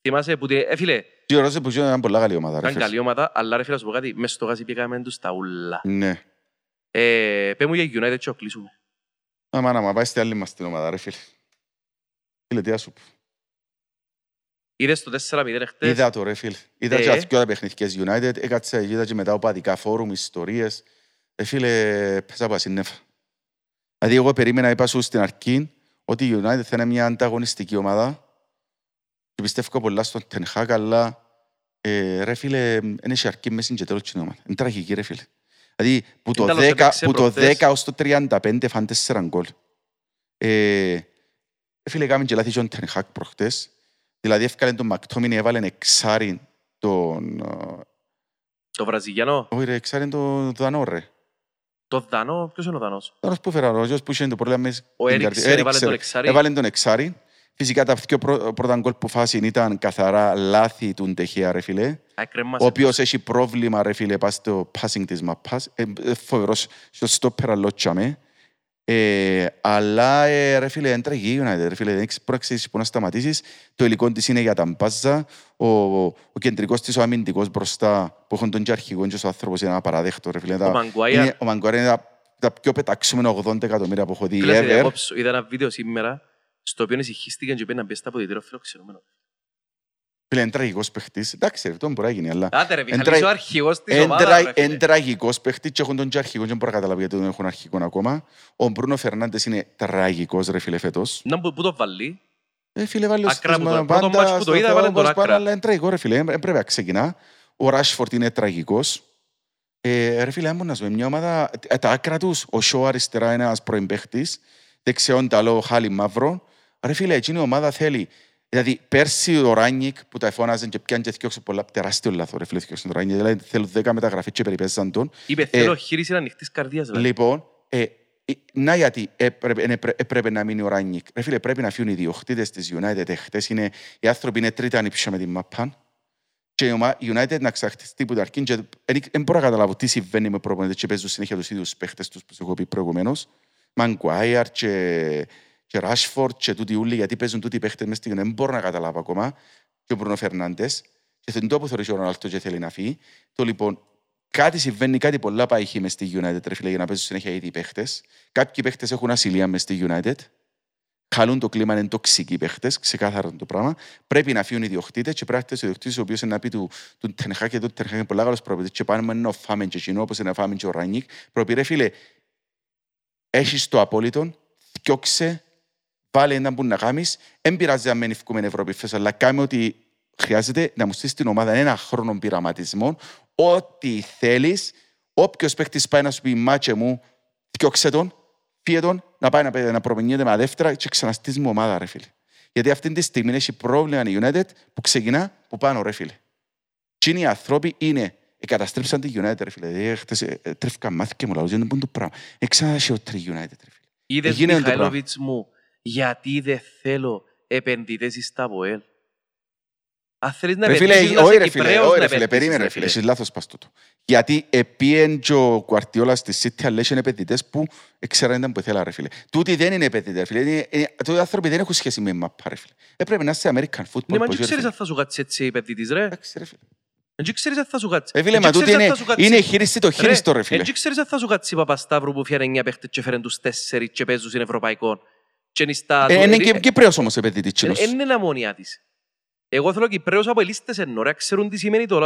Θυμάσαι που, τη- ε, φίλε, Και ο Ρόζενμπορκ ήταν πολλά καλή ομάδα. ρε, ήταν φίλε. καλή ομάδα, αλλά ρε φίλε, να σου πω κάτι, μες στο γάζι πήγαμε τους τα ούλα. Ναι. Ε, πέ μου για United και κλείσουμε. Άμα να μα πάει στη άλλη μας την ομάδα, ρε φίλε. Φίλε, τι να σου πω. Είδες το 4-0 εχθές; Είδα το ρε φίλε. Είδα Ε. και τα δυο παιχνίδικές United, έκατσα, είδα και μετά οπαδικά φόρουμ, ιστορίες. Ε, φίλε, πέσα από ασύννεφα. Δηλαδή, εγώ περίμενα, είπα σου στην αρχή, ότι η United θα είναι μια ανταγωνιστική ομάδα και πιστεύω πολλά στον Ten Hag, αλλά ε, ρε φίλε, δεν έχει αρκεί μέση και τέλος την ομάδα. Είναι τραγική ρε φίλε. Δηλαδή, που το, Ήταλος 10, έπαιξε που το προχτές. 10 ως το 35 φάνε 4 γκολ. Ε, φίλε, έκαμε και λάθη και ο Ten Hag προχτές. Δηλαδή, έφκαλε τον Μακτόμινι, έβαλε εξάρι τον... ε, Το Βραζιλιανό, Όχι ρε, εξάρι τον Δανό ρε. το Δανό, ποιος είναι ο Δανός; Τώρα που φέρα, ο γιος που είχε το πρόβλημα μες Ο την Έριξεν καρδιά. έβαλε Έριξεν, τον εξάρι. Έβαλε τον εξάρι. Φυσικά τα δύο πρω- πρώτα γκολ που φάση ήταν καθαρά λάθη του Ντεχεία ρε φίλε. Ακρέμασε. Ο οποίος έχει πρόβλημα ρε φίλε πας στο passing της μαπάς. Ε, ε, φοβερός στο στόπερα λότσαμε. Ε, αλλά ε, ρε φίλε, είναι τραγική η United, ρε φίλε, δεν ξέρεις- μπορεί να ξέρεις πού να σταματήσεις. Το υλικό της είναι για τα μπάζα. Ο, ο κεντρικός της, ο αμυντικός μπροστά, που έχουν τον και αρχηγό και ο άνθρωπος είναι απαραδέχτο, ρε φίλε. Ο Τα- Μαγκουάιρ. είναι- Ο Μαγκουάιρ είναι τα, τα πιο πεταξούμενα 80 εκατομμύρια που έχω δει Φίλε, σε ever. διακόψω. Είδα ένα βίντεο σήμερα, στο οποίο ησυχίστηκαν και πήγαν να μπει στα αποδητήρια φιλοξενούμενο. Φίλε, είναι τραγικός παίχτης. Εντάξει, ρε, αυτό μπορεί να γίνει, αλλά... Άντε ρε, Εν Μιχαλής, τρα- ο αρχηγός της Εν ομάδας, τρα- ρε, φίλε. Εν τραγικός παίχτης και έχουν τον και αρχηγό και δεν μπορώ να καταλάβω γιατί δεν έχουν αρχηγό ακόμα. Ο Μπρούνο Φερνάντες είναι τραγικός ρε φίλε φέτος. Να που, που το βάλει, Ε, φίλε, βάλει ο Ακρά που στήσμα το- πρώτο πάντα μάτς που το στο είδα, Θεό, έβαλε τον όπως άκρα. πάντα, αλλά είναι τραγικό, ρε φίλε. Δεν πρέπει να ξεκινά. Ο Ράσφορτ είναι τραγικός. Ε, ρε φίλε, αν μπορείς να σου πει, μια ομάδα, ε, τα άκρα τους, ο Σο αριστερά είναι ένας πρώην παίχτης, δεξιόν ταλό, χάλι μαύρο. Ρε φίλε, εκείνη η ομάδα θέλει. Δηλαδή, πέρσι ο Ράνικ που τα εφώναζε και πιάνε και θυκιώξε πολλά τεράστιο λάθος, ρε φίλε, θυκιώξε τον Ράνικ. Δηλαδή, θέλουν δέκα μεταγραφές και περιπέζαν τον. Είπε, Ε, θέλω χείριση ανοιχτής καρδίας. δηλαδή. Λοιπόν, ε, ε, να γιατί έπρεπε, έπρεπε, έπρεπε να μείνει ο Ράνικ. Ρε φίλε, πρέπει να φύγουν οι διοχτήτες της United. Εχθές είναι, οι άνθρωποι είναι τρίτα ανήψια με την μαπάν. Και η ομα- η United να ξαχτιστεί που τα αρκεί και δεν μπορώ να καταλάβω τι συμβαίνει με προπονητές και παίζουν συνέχεια τους ίδιους παίχτες τους που σου έχω πει προηγουμένως. Μανγκουάιαρ και, και Ράσφορτ και τούτοι ούλοι γιατί παίζουν τούτοι παίχτες μες στην Δεν μπορώ να καταλάβω ακόμα. Και ο Μπρουνο Φερνάντες. Και στον τόπο θεωρείς ο Ρονάλτο και θέλει να φύγει. Το λοιπόν, κάτι συμβαίνει, κάτι πολλά πάει μες στη United, ρε φίλε, για να παίζουν συνέχεια οι ίδιοι παίχτες. Κάποιοι παίχτες έχουν ασυλία μες στη United. Χαλούν το κλίμα, είναι τοξικοί παίχτες, ξεκάθαρο το πράγμα. Πρέπει να φύγουν οι διοκτήτες και πρέπει να έρθει ο διοκτήτης ο οποίος είναι να πει του, του Τενχά και του Τενχά είναι πολλά καλός προπονητής και πάνω με ένα φάμε και εκείνο όπως είναι φάμε και ο Ράνικ. Προπεί ρε φίλε, έχεις το απόλυτο, θκιόξε, βάλε έναν που να κάνεις, δεν πειράζει αν μένει φκούμε Ευρώπη φες, αλλά κάμε ότι χρειάζεται να μου στήσεις την ομάδα ένα χρόνο πειραματισμών, ό,τι θέλεις, όποιος παίκτης πάει να σου πει μάτσε μου, θκιόξε τον, φύγε τον, να πάει να, παι- να προμηνύεται με δεύτερα και ξαναστείς μου ομάδα, ρε φίλε. Γιατί αυτή τη στιγμή έχει πρόβλημα η United που ξεκινά που πάνω, ρε φίλε. Τι είναι οι άνθρωποι είναι εγκαταστρέψαν τη United, ρε φίλε. Ε, χτες, ε, ε, τρέφηκαν μάθηκε μου, λαούς, δεν είναι το πράγμα. Εξάνα χειρότερη United, ρε φίλε. Είδες Έγινε το Μιχαηλόβιτς μου, γιατί δεν θέλω επενδυτές στα ΑΠΟΕΛ. Αν θέλεις να Ρε φίλε, επενδύσεις, να όχι είσαι ρε φίλε, Κυπρέος, όχι να ρε φίλε, επενδύσεις, περίμενε ρε φίλε, έχεις λάθος πας τούτο. Γιατί επίεν και ο Κουαρτιόλα στη City, αλλά είναι επενδυτές που ξέραν ήταν που ήθελα ρε φίλε. Τούτοι δεν είναι επενδυτές ρε φίλε, είναι- είναι- τούτοι άνθρωποι δεν έχουν σχέση με μαπά ρε φίλε. Έπρεπε να είσαι American football. Ναι, μα πως, δεν ρε, ξέρεις φίλε. αν θα σου κάτσει έτσι επενδυτής, ρε. Εντάξει, ρε φίλε. Δεν ξέρεις αν θα σου κάτσει. Ε, φίλε, Δεν μα τούτοι ξέρεις αν είναι, θα σου κάτσει. είναι χείριστη το χείριστο ρε φίλε. Δεν ξέρεις αν θα σου κάτσει η Παπασταύρου που φέρε 9 παίχτες και φέρεν τους 4 και παίζουν στην Ευρωπαϊκό. Και είναι στα... Ε, Είναι και Κυπρέος όμως επενδυτής κοινός. Δεν είναι αμμονία της. Εγώ θέλω Κυπρέους από ελίστες εννοώ, ρε, ξέρουν τι σημαίνει το,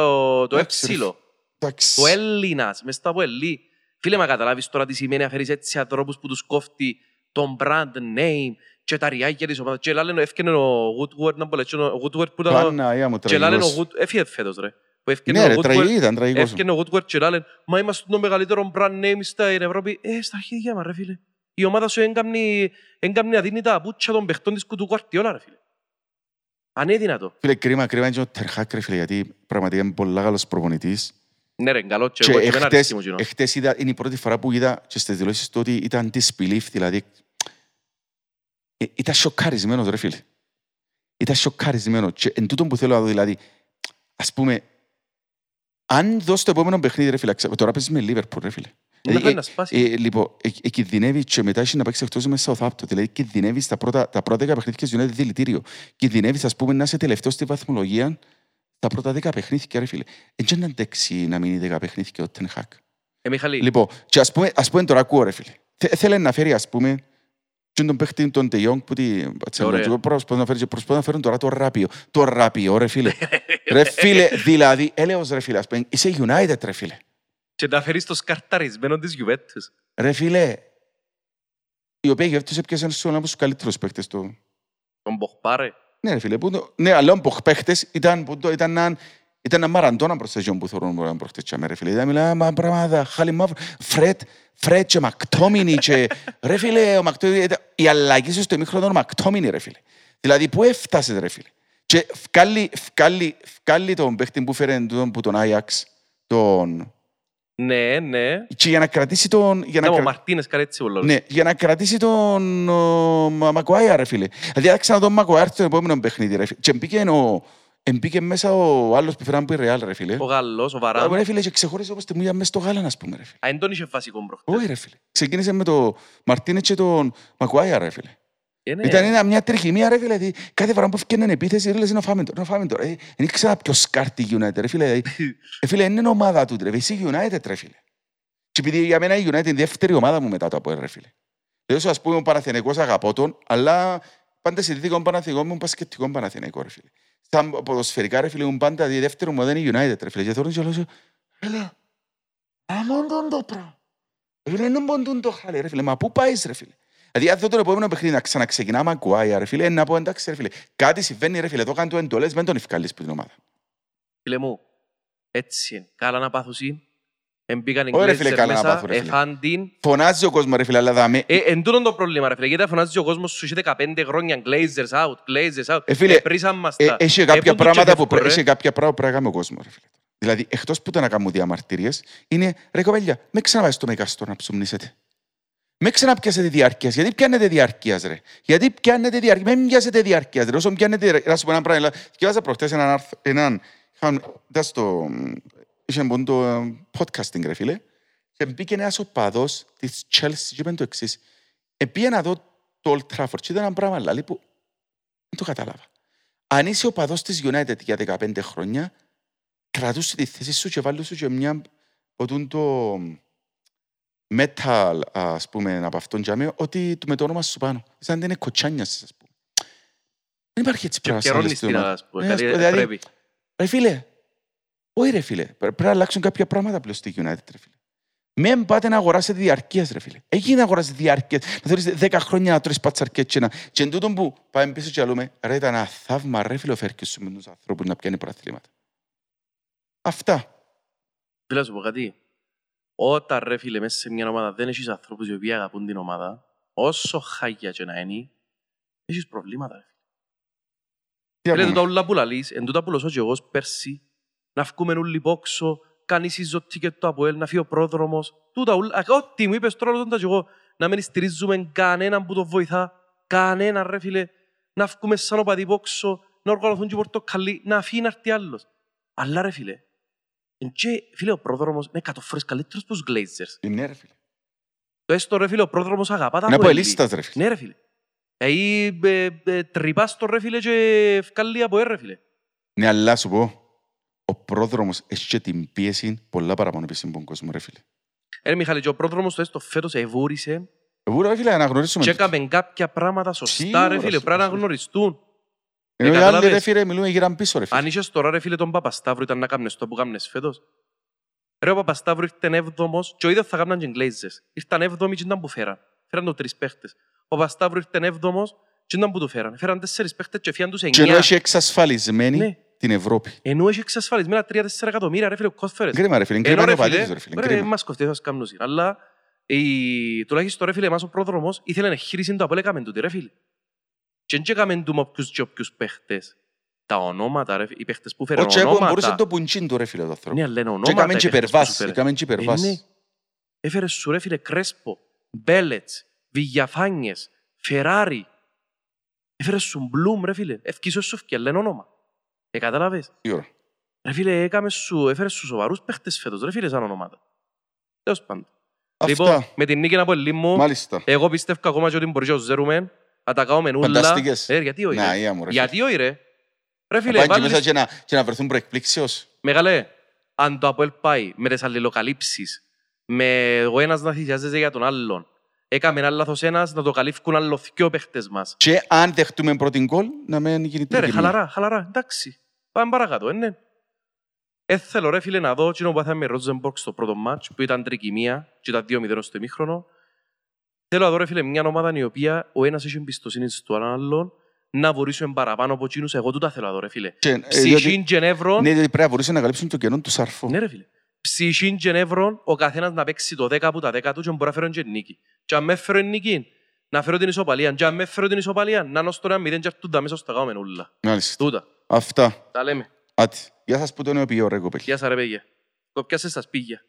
το Εντάξει, ρε. έψιλο. Εντάξει. Το Έλληνας, μες στο από Ελλή. Φίλε, μα καταλάβεις τώρα τι σημαίνει να φέρεις έτσι ανθρώπους που τους κόφτει τον brand name και τα ριάκια της ομάδας. Και λένε, έφκαινε ο Woodward, να πω, λέει, ο Woodward που ήταν... ο- Παναγία μου, Και λένε ο τραγικός. Woodward, έφυγε φέτος ρε. Που έφκαινε Ναι ο ρε, Woodward- τραγική ήταν, τραγικός. Έφυγε ο Woodward και λένε, μα είμαστε το μεγαλύτερο brand name στην Ευρώπη. Ε, στα αρχίδια μας ρε φίλε. Η ομάδα σου έγκαμνει, έγκαμνει να δίνει τα πούτσα των παιχτών της κουτού κουαρτιόλα ρε φίλε. Αν είναι δυνατό. Φίλε, κρίμα, κρίμα είναι και ο Τερχάκ ρε φίλε, γιατί πραγματικά είναι πολύ καλός προπονητής. Ναι ρε, καλό και Και εγώ και εμένα εχθές, αρέσκει μου κοινό. εχθές είδα, είναι η πρώτη φορά που είδα και στις δηλώσεις του ότι ήταν disbelief, δηλαδή ε, ήταν σοκαρισμένος ρε φίλε. Ήταν σοκαρισμένος και εν τούτον που θέλω να δω δηλαδή, ας πούμε, αν δώσει το επόμενο παιχνίδι ρε φίλε, ξα- τώρα παίζεις με Liverpool ρε φίλε. Να Δηλαδή, πάει ε, να σπάσει. ε, λοιπόν, ε, ε, κινδυνεύει και μετά έχει να παίξει εκτός με Southampton. Δηλαδή κινδυνεύεις στα πρώτα, τα πρώτα δέκα παιχνίδια της United δηλητήριο. Κινδυνεύεις, ας πούμε, να είσαι τελευταίος στη βαθμολογία τα πρώτα δέκα παιχνίδια, ρε φίλε. Έτσι να αντέξει να μείνει δέκα παιχνίδια ο Τενχάκ. Ε, Μιχαλή, Λοιπόν, και ας πούμε, ας πούμε τώρα ακούω, ρε φίλε. Θε- Θέλει να φέρει, ας πούμε, και τον παίχτη τον De Jong που τη... Ωραία. και Προσπαθούν να φέρει, και προσπαθούν να φέρουν τώρα το ράπιο. Το ράπιο, ρε φίλε. ρε φίλε, δηλαδή, έλεος ρε φίλε, ας πούμε, είσαι United, ρε φίλε. Και να φέρεις το σκαρταρισμένο της Juventus. Ρε φίλε, η οποία γεύτησε έπιασε ένας από τους καλύτερους παίχτες του. Τον Μποχπάρε. Ναι, ρε φίλε, που το... ναι, αλλά ο παίχτες ήταν, που το, ήταν, έναν- ήταν ένα μαραντώνα προς τα γιον που θέλουν να προχτέτσαμε, ρε φίλε. Ήταν μιλά, μα πράγματα, χάλι μαύρο, Φρέτ, Φρέτ και Μακτόμινι και... ρε φίλε, ο Μακτόμινι, ήταν- η αλλαγή σου στο ημίχρονο ο Μακτόμινι, ρε φίλε. Δηλαδή, πού έφτασες, ρε φίλε. Και φκάλει, φκάλει, φκάλει τον παίχτη που φέρε τούτον που τον Άγιαξ, τον... Ναι, ναι. Και για να κρατήσει τον... Για Ναι, να ο κρα- Μαρτίνες κάτι έτσι όλο. Ναι, για να κρατήσει τον ο, Μα- Μακουάια, ρε φίλε. Δηλαδή, άξα να τον Μακουάια στο επόμενο παιχνίδι, ρε φίλε. Και μπήκε, ο, εμπήκε μέσα ο άλλος που φέραν που η Ρεάλ, ρε φίλε. Ο Γαλλός, ο Α, Βαράν. Ρε φίλε, και ξεχώρισε όπως τη μούια μέσα στο γάλα, ας πούμε, ρε φίλε. Α, εν τον είχε βασικό προχτές. Όχι, ρε φίλε. Ξεκίνησε με τον Μαρτίνετ και τον Μακουάια, ρε φίλε. Ε, ναι. Ήταν ένα, μια τριχημία, ρε φίλε. Δηλαδή, κάθε φορά που έφτιανε επίθεση, ρε, λες, να φάμε τώρα, να φάμε τώρα. Ε, Δεν ήξερα ποιος σκάρτη United, ρε φίλε. Δηλαδή, ε, φίλε, είναι ομάδα του, ρε. Εσύ United, ρε φίλε. Και επειδή για μένα η United είναι η δεύτερη ομάδα μου μετά το από ρε φίλε. Δηλαδή, ας πούμε, ο Παναθηναϊκός αγαπώ τον, αλλά πάντα σε δίδικο Παναθηναϊκό μου πασκετικό Παναθηναϊκό, ρε φίλε. Στα ποδοσφαιρικά, ρε φίλε, μου πάντα η δεύτερη μου δεν είναι η United, ρε φίλε. Και θέλω και λέω, έλα, αμόν τον το πράγμα. Ρε Φίλε, είναι μόνο το χάλι, ρε φίλε. Μα πού πάεις, ρε φίλε; Δηλαδή, αν δω τον επόμενο παιχνίδι να ξαναξεκινά Μαγκουάια, ρε φίλε, να πω εντάξει, ρε φίλε. Κάτι συμβαίνει, ρε φίλε, το κάνει του εντολές, δεν τον ευκάλεις που την ομάδα. Φίλε μου, έτσι είναι. Καλά να πάθουσι. Εμπήκαν οι Όχι, ρε φίλε, Glazers καλά να μέσα, πάθουν, ρε φίλε. εφάν την. Φωνάζει ο κόσμος, ρε φίλε, αλλά δάμε. Ε, εν τούτον το πρόβλημα, ρε φίλε. Γιατί φωνάζει ο κόσμος σου είχε 15 χρόνια Glazers out, Glazers out. Ε, φίλε, Επρίσαν μας Ε, τα. Έχει Ε, κάποια πού του πράγματα που τσεφεύκω, πρέ- ρε. έχει κάποια πράγματα που πρέπει να κάνει ο κόσμος, ρε φίλε. Δηλαδή, εκτός που το να κάνουν διαμαρτυρίες, είναι ρε κοπέλια, με ξαναβάζεις στο Μεγαστόρ να ψουμνήσετε. Με ξαναπιάσετε διάρκειας. Γιατί πιάνετε διάρκειας, ρε; Γιατί πιάνετε διάρκειας. Μην πιάσετε διάρκειας, ρε. Όσο πιάνετε, ρε. Να σου πω ένα πράγμα. Διάβαζα προχτές έναν άρθρο, έναν, είχαν, ήταν στο, είχε μόνο το ε, podcasting, ρε φίλε. Και μπήκε ένας οπαδός της Chelsea και είπε το εξής. Επήγε να δω το Old Trafford και ήταν ένα πράγμα λαλή που δεν το κατάλαβα. Αν είσαι οπαδός της United για 15 χρόνια, κρατούσε τη θέση σου και βάλει σου και μια ποτούν το metal, ας πούμε, από αυτόν τζάμε, ότι του με το όνομα σου πάνω. Σαν να είναι κοτσάνιας, ας πούμε. Δεν υπάρχει έτσι Και πράγμα σε καιρώνεις άλλες την ομάδες. Ελλάδα, ας πούμε. Ναι, ας Κάτι- πούμε, δηλαδή, Πρέπει. Ρε φίλε, όχι ρε φίλε, Πρέ- πρέπει να αλλάξουν κάποια πράγματα πλέον στη United, ρε φίλε. Μην πάτε να αγοράσετε διαρκείας, ρε φίλε. Εκεί να αγοράσετε διαρκείας. Να θέλεις 10 χρόνια να τρώεις πατσαρκές και να... Και εν τούτον που πάμε πίσω και λέμε, ρε ήταν ένα θαύμα ρε φίλε ο Φέρκιος με τους ανθρώπους να πιάνει προαθλήματα. Αυτά. Φίλε, να σου πω κάτι. Όταν ρε φίλε μέσα σε μια ομάδα δεν έχεις ανθρώπους οι οποίοι αγαπούν την ομάδα, όσο χάγια και να είναι, έχεις προβλήματα. ρε. Τι Φίλε, να τούτα πούμε. όλα που λαλείς, εν τούτα που λωσώ και εγώ πέρσι, να βγούμε όλοι πόξο, κάνεις ίσο τίκετ το ΑΠΟΕΛ, να φύγει ο πρόδρομος, τούτα όλα, α, ό,τι μου είπες τώρα όταν και εγώ, να μην στηρίζουμε κανέναν που το βοηθά, κανέναν ρε φίλε, να βγούμε σαν οπαδί πόξο, να οργανωθούν και οι πορτοκαλί, να φύγει να έρθει άλλος. Αλλά ρε φίλε, εν και, φίλε, ο πρόδρομος είναι εκατό φορές καλύτερος από τους Glazers. Ναι ρε φίλε. Το έστω ρε φίλε, ο πρόδρομος αγαπά τα Είναι από ΑΠΟΕΛ. ελίστας ρε φίλε. Ναι ρε φίλε. Ε, ε, ε, τρυπάς το ρε φίλε και ευκάλλει από ρε φίλε. Ναι, αλλά σου πω, ο πρόδρομος έχει και την πίεση πολλά παραπάνω πίεση από τον κόσμο ρε φίλε. Ε, Μιχάλη, και ο πρόδρομος το έστω φέτος εβούρισε Εγώ ρε φίλε, αναγνωρίσουμε. και το. έκαμε κάποια πράγματα σωστά Σίγουρα, ρε φίλε, σίγουρα, πρέπει να σίγουρα. γνωριστούν. Ενώ οι Ε, άλλοι κατάλαβες. ρε φίλε μιλούμε γύραν πίσω ρε φίλε. Αν είχες τώρα ρε φίλε τον Παπασταύρου ήταν να κάνεις το που κάνεις φέτος. Ρε ο Παπασταύρου ήρθε έβδομος και ο ίδιος θα κάνουν και Glazers. Ήρθαν έβδομοι και ήταν που φέραν. Φέραν το τρεις παίχτες. Ο Παπασταύρου ήρθε έβδομος και ήταν που του φέραν. Φέραν τέσσερις παίχτες και φίαν τους Και ενώ εννιά. έχει εξασφαλισμένη Ναι. την Ευρώπη. Ενώ έχει εξασφαλισμένα 3-4 εκατομμύρια ρε φίλε ο Κόσφαιρες. Κρίμα ρε φίλε, Ενώ κρίμα ρε είναι ο φίλε, πατήτης ρε φίλε. ρε, κρίμα. μας κοφτεί, θα σας κάνουν σειρά. Αλλά η, τουλάχιστον ρε φίλε, εμάς ο πρόδρομος ήθελε να χείρισε το απόλεκαμε τούτη ρε φίλε. Και δεν έκαμε του με όποιους και όποιους παίχτες. Τα ονόματα ρε, οι παίχτες που Ο φέραν Τσέπο μπορούσε ονόματα. το πουντσίν του ρε φίλε το άνθρωπο. Ναι, αλλά είναι Και ονόματα. έκαμε οι και παίχτες που υπερβάσεις, σου φέρε. έκαμε και Ε, ναι. υπερβάσεις. Έφερε σου ρε φίλε Κρέσπο, Μπέλετς, Βιγιαφάνιες, Φεράρι. Έφερε σου Μπλουμ ρε φίλε. Ευκίσος σου ευκαιρ, λένε όνομα. Ε, κατάλαβες; Τι ώρα; Ρε φίλε, έκαμε σου, έφερε σου σοβαρούς παίχτες φέτος, ρε φίλε, σαν ονόματα. Τέλος πάντων. Λοιπόν, Αυτά. με την νίκη από ελί μου, Μάλιστα. εγώ πιστεύω ακόμα και ότι μπορεί να ζέρουμε, να τα κάνουμε ούλα. Φανταστικές. Ε, γιατί όχι, Να, ρε. ia μου, ρε Γιατί όχι, ρε. Ρε Να φίλε, πάνε και βάλεις... μέσα και να- και να βρεθούν προεκπλήξεως. Μεγάλε, αν το Αποέλ πάει με τις αλληλοκαλύψεις, με ο ένας να θυσιάζεται για τον άλλον, έκαμε ένα λάθος ένας να το καλύφκουν άλλο δυο παίχτες μας. Και αν δεχτούμε πρώτη γκολ, να μην γίνει Ναι ρε, τριγυρμή. χαλαρά, χαλαρά, εντάξει. Πάμε παρακάτω, ε, ναι. Ε, θέλω ρε φίλε να δω εκείνο που πάθαμε με Ρότζεμπορκ στο πρώτο μάτς, που ήταν τρικυμία και ήταν 2-0 στο ημίχρονο. Θέλω να δω ρε φίλε μια ομάδα η οποία ο ένας έχει εμπιστοσύνη στον άλλον, να βορήσουμε παραπάνω από εκείνους, εγώ τούτα θέλω να δω ρε φίλε. Και, ε, Ψυχήν διότι- και νεύρων, Ναι, διότι πρέπει να μπορούσαν να καλύψουν το κενό του Σαρφό. ναι ρε φίλε. Ψυχήν και νεύρων, ο καθένας να παίξει το 10 από τα 10 του και μπορεί να φέρουν και νίκη. Και αν με φέρω νίκη, να φέρω την ισοπαλία. Και αν με φέρω την ισοπαλία, να είναι στο ένα μηδέν και έρθουν τα μέσα στο κάνουμε ούλα. Μάλιστα. Τούτα. Αυτά. Τα λέμε. Άτι. Γεια σας που το νέο ποιό ρε κοπέλ. Γεια σας ρε παιδιά. Κοπιάσες στα σπίγια.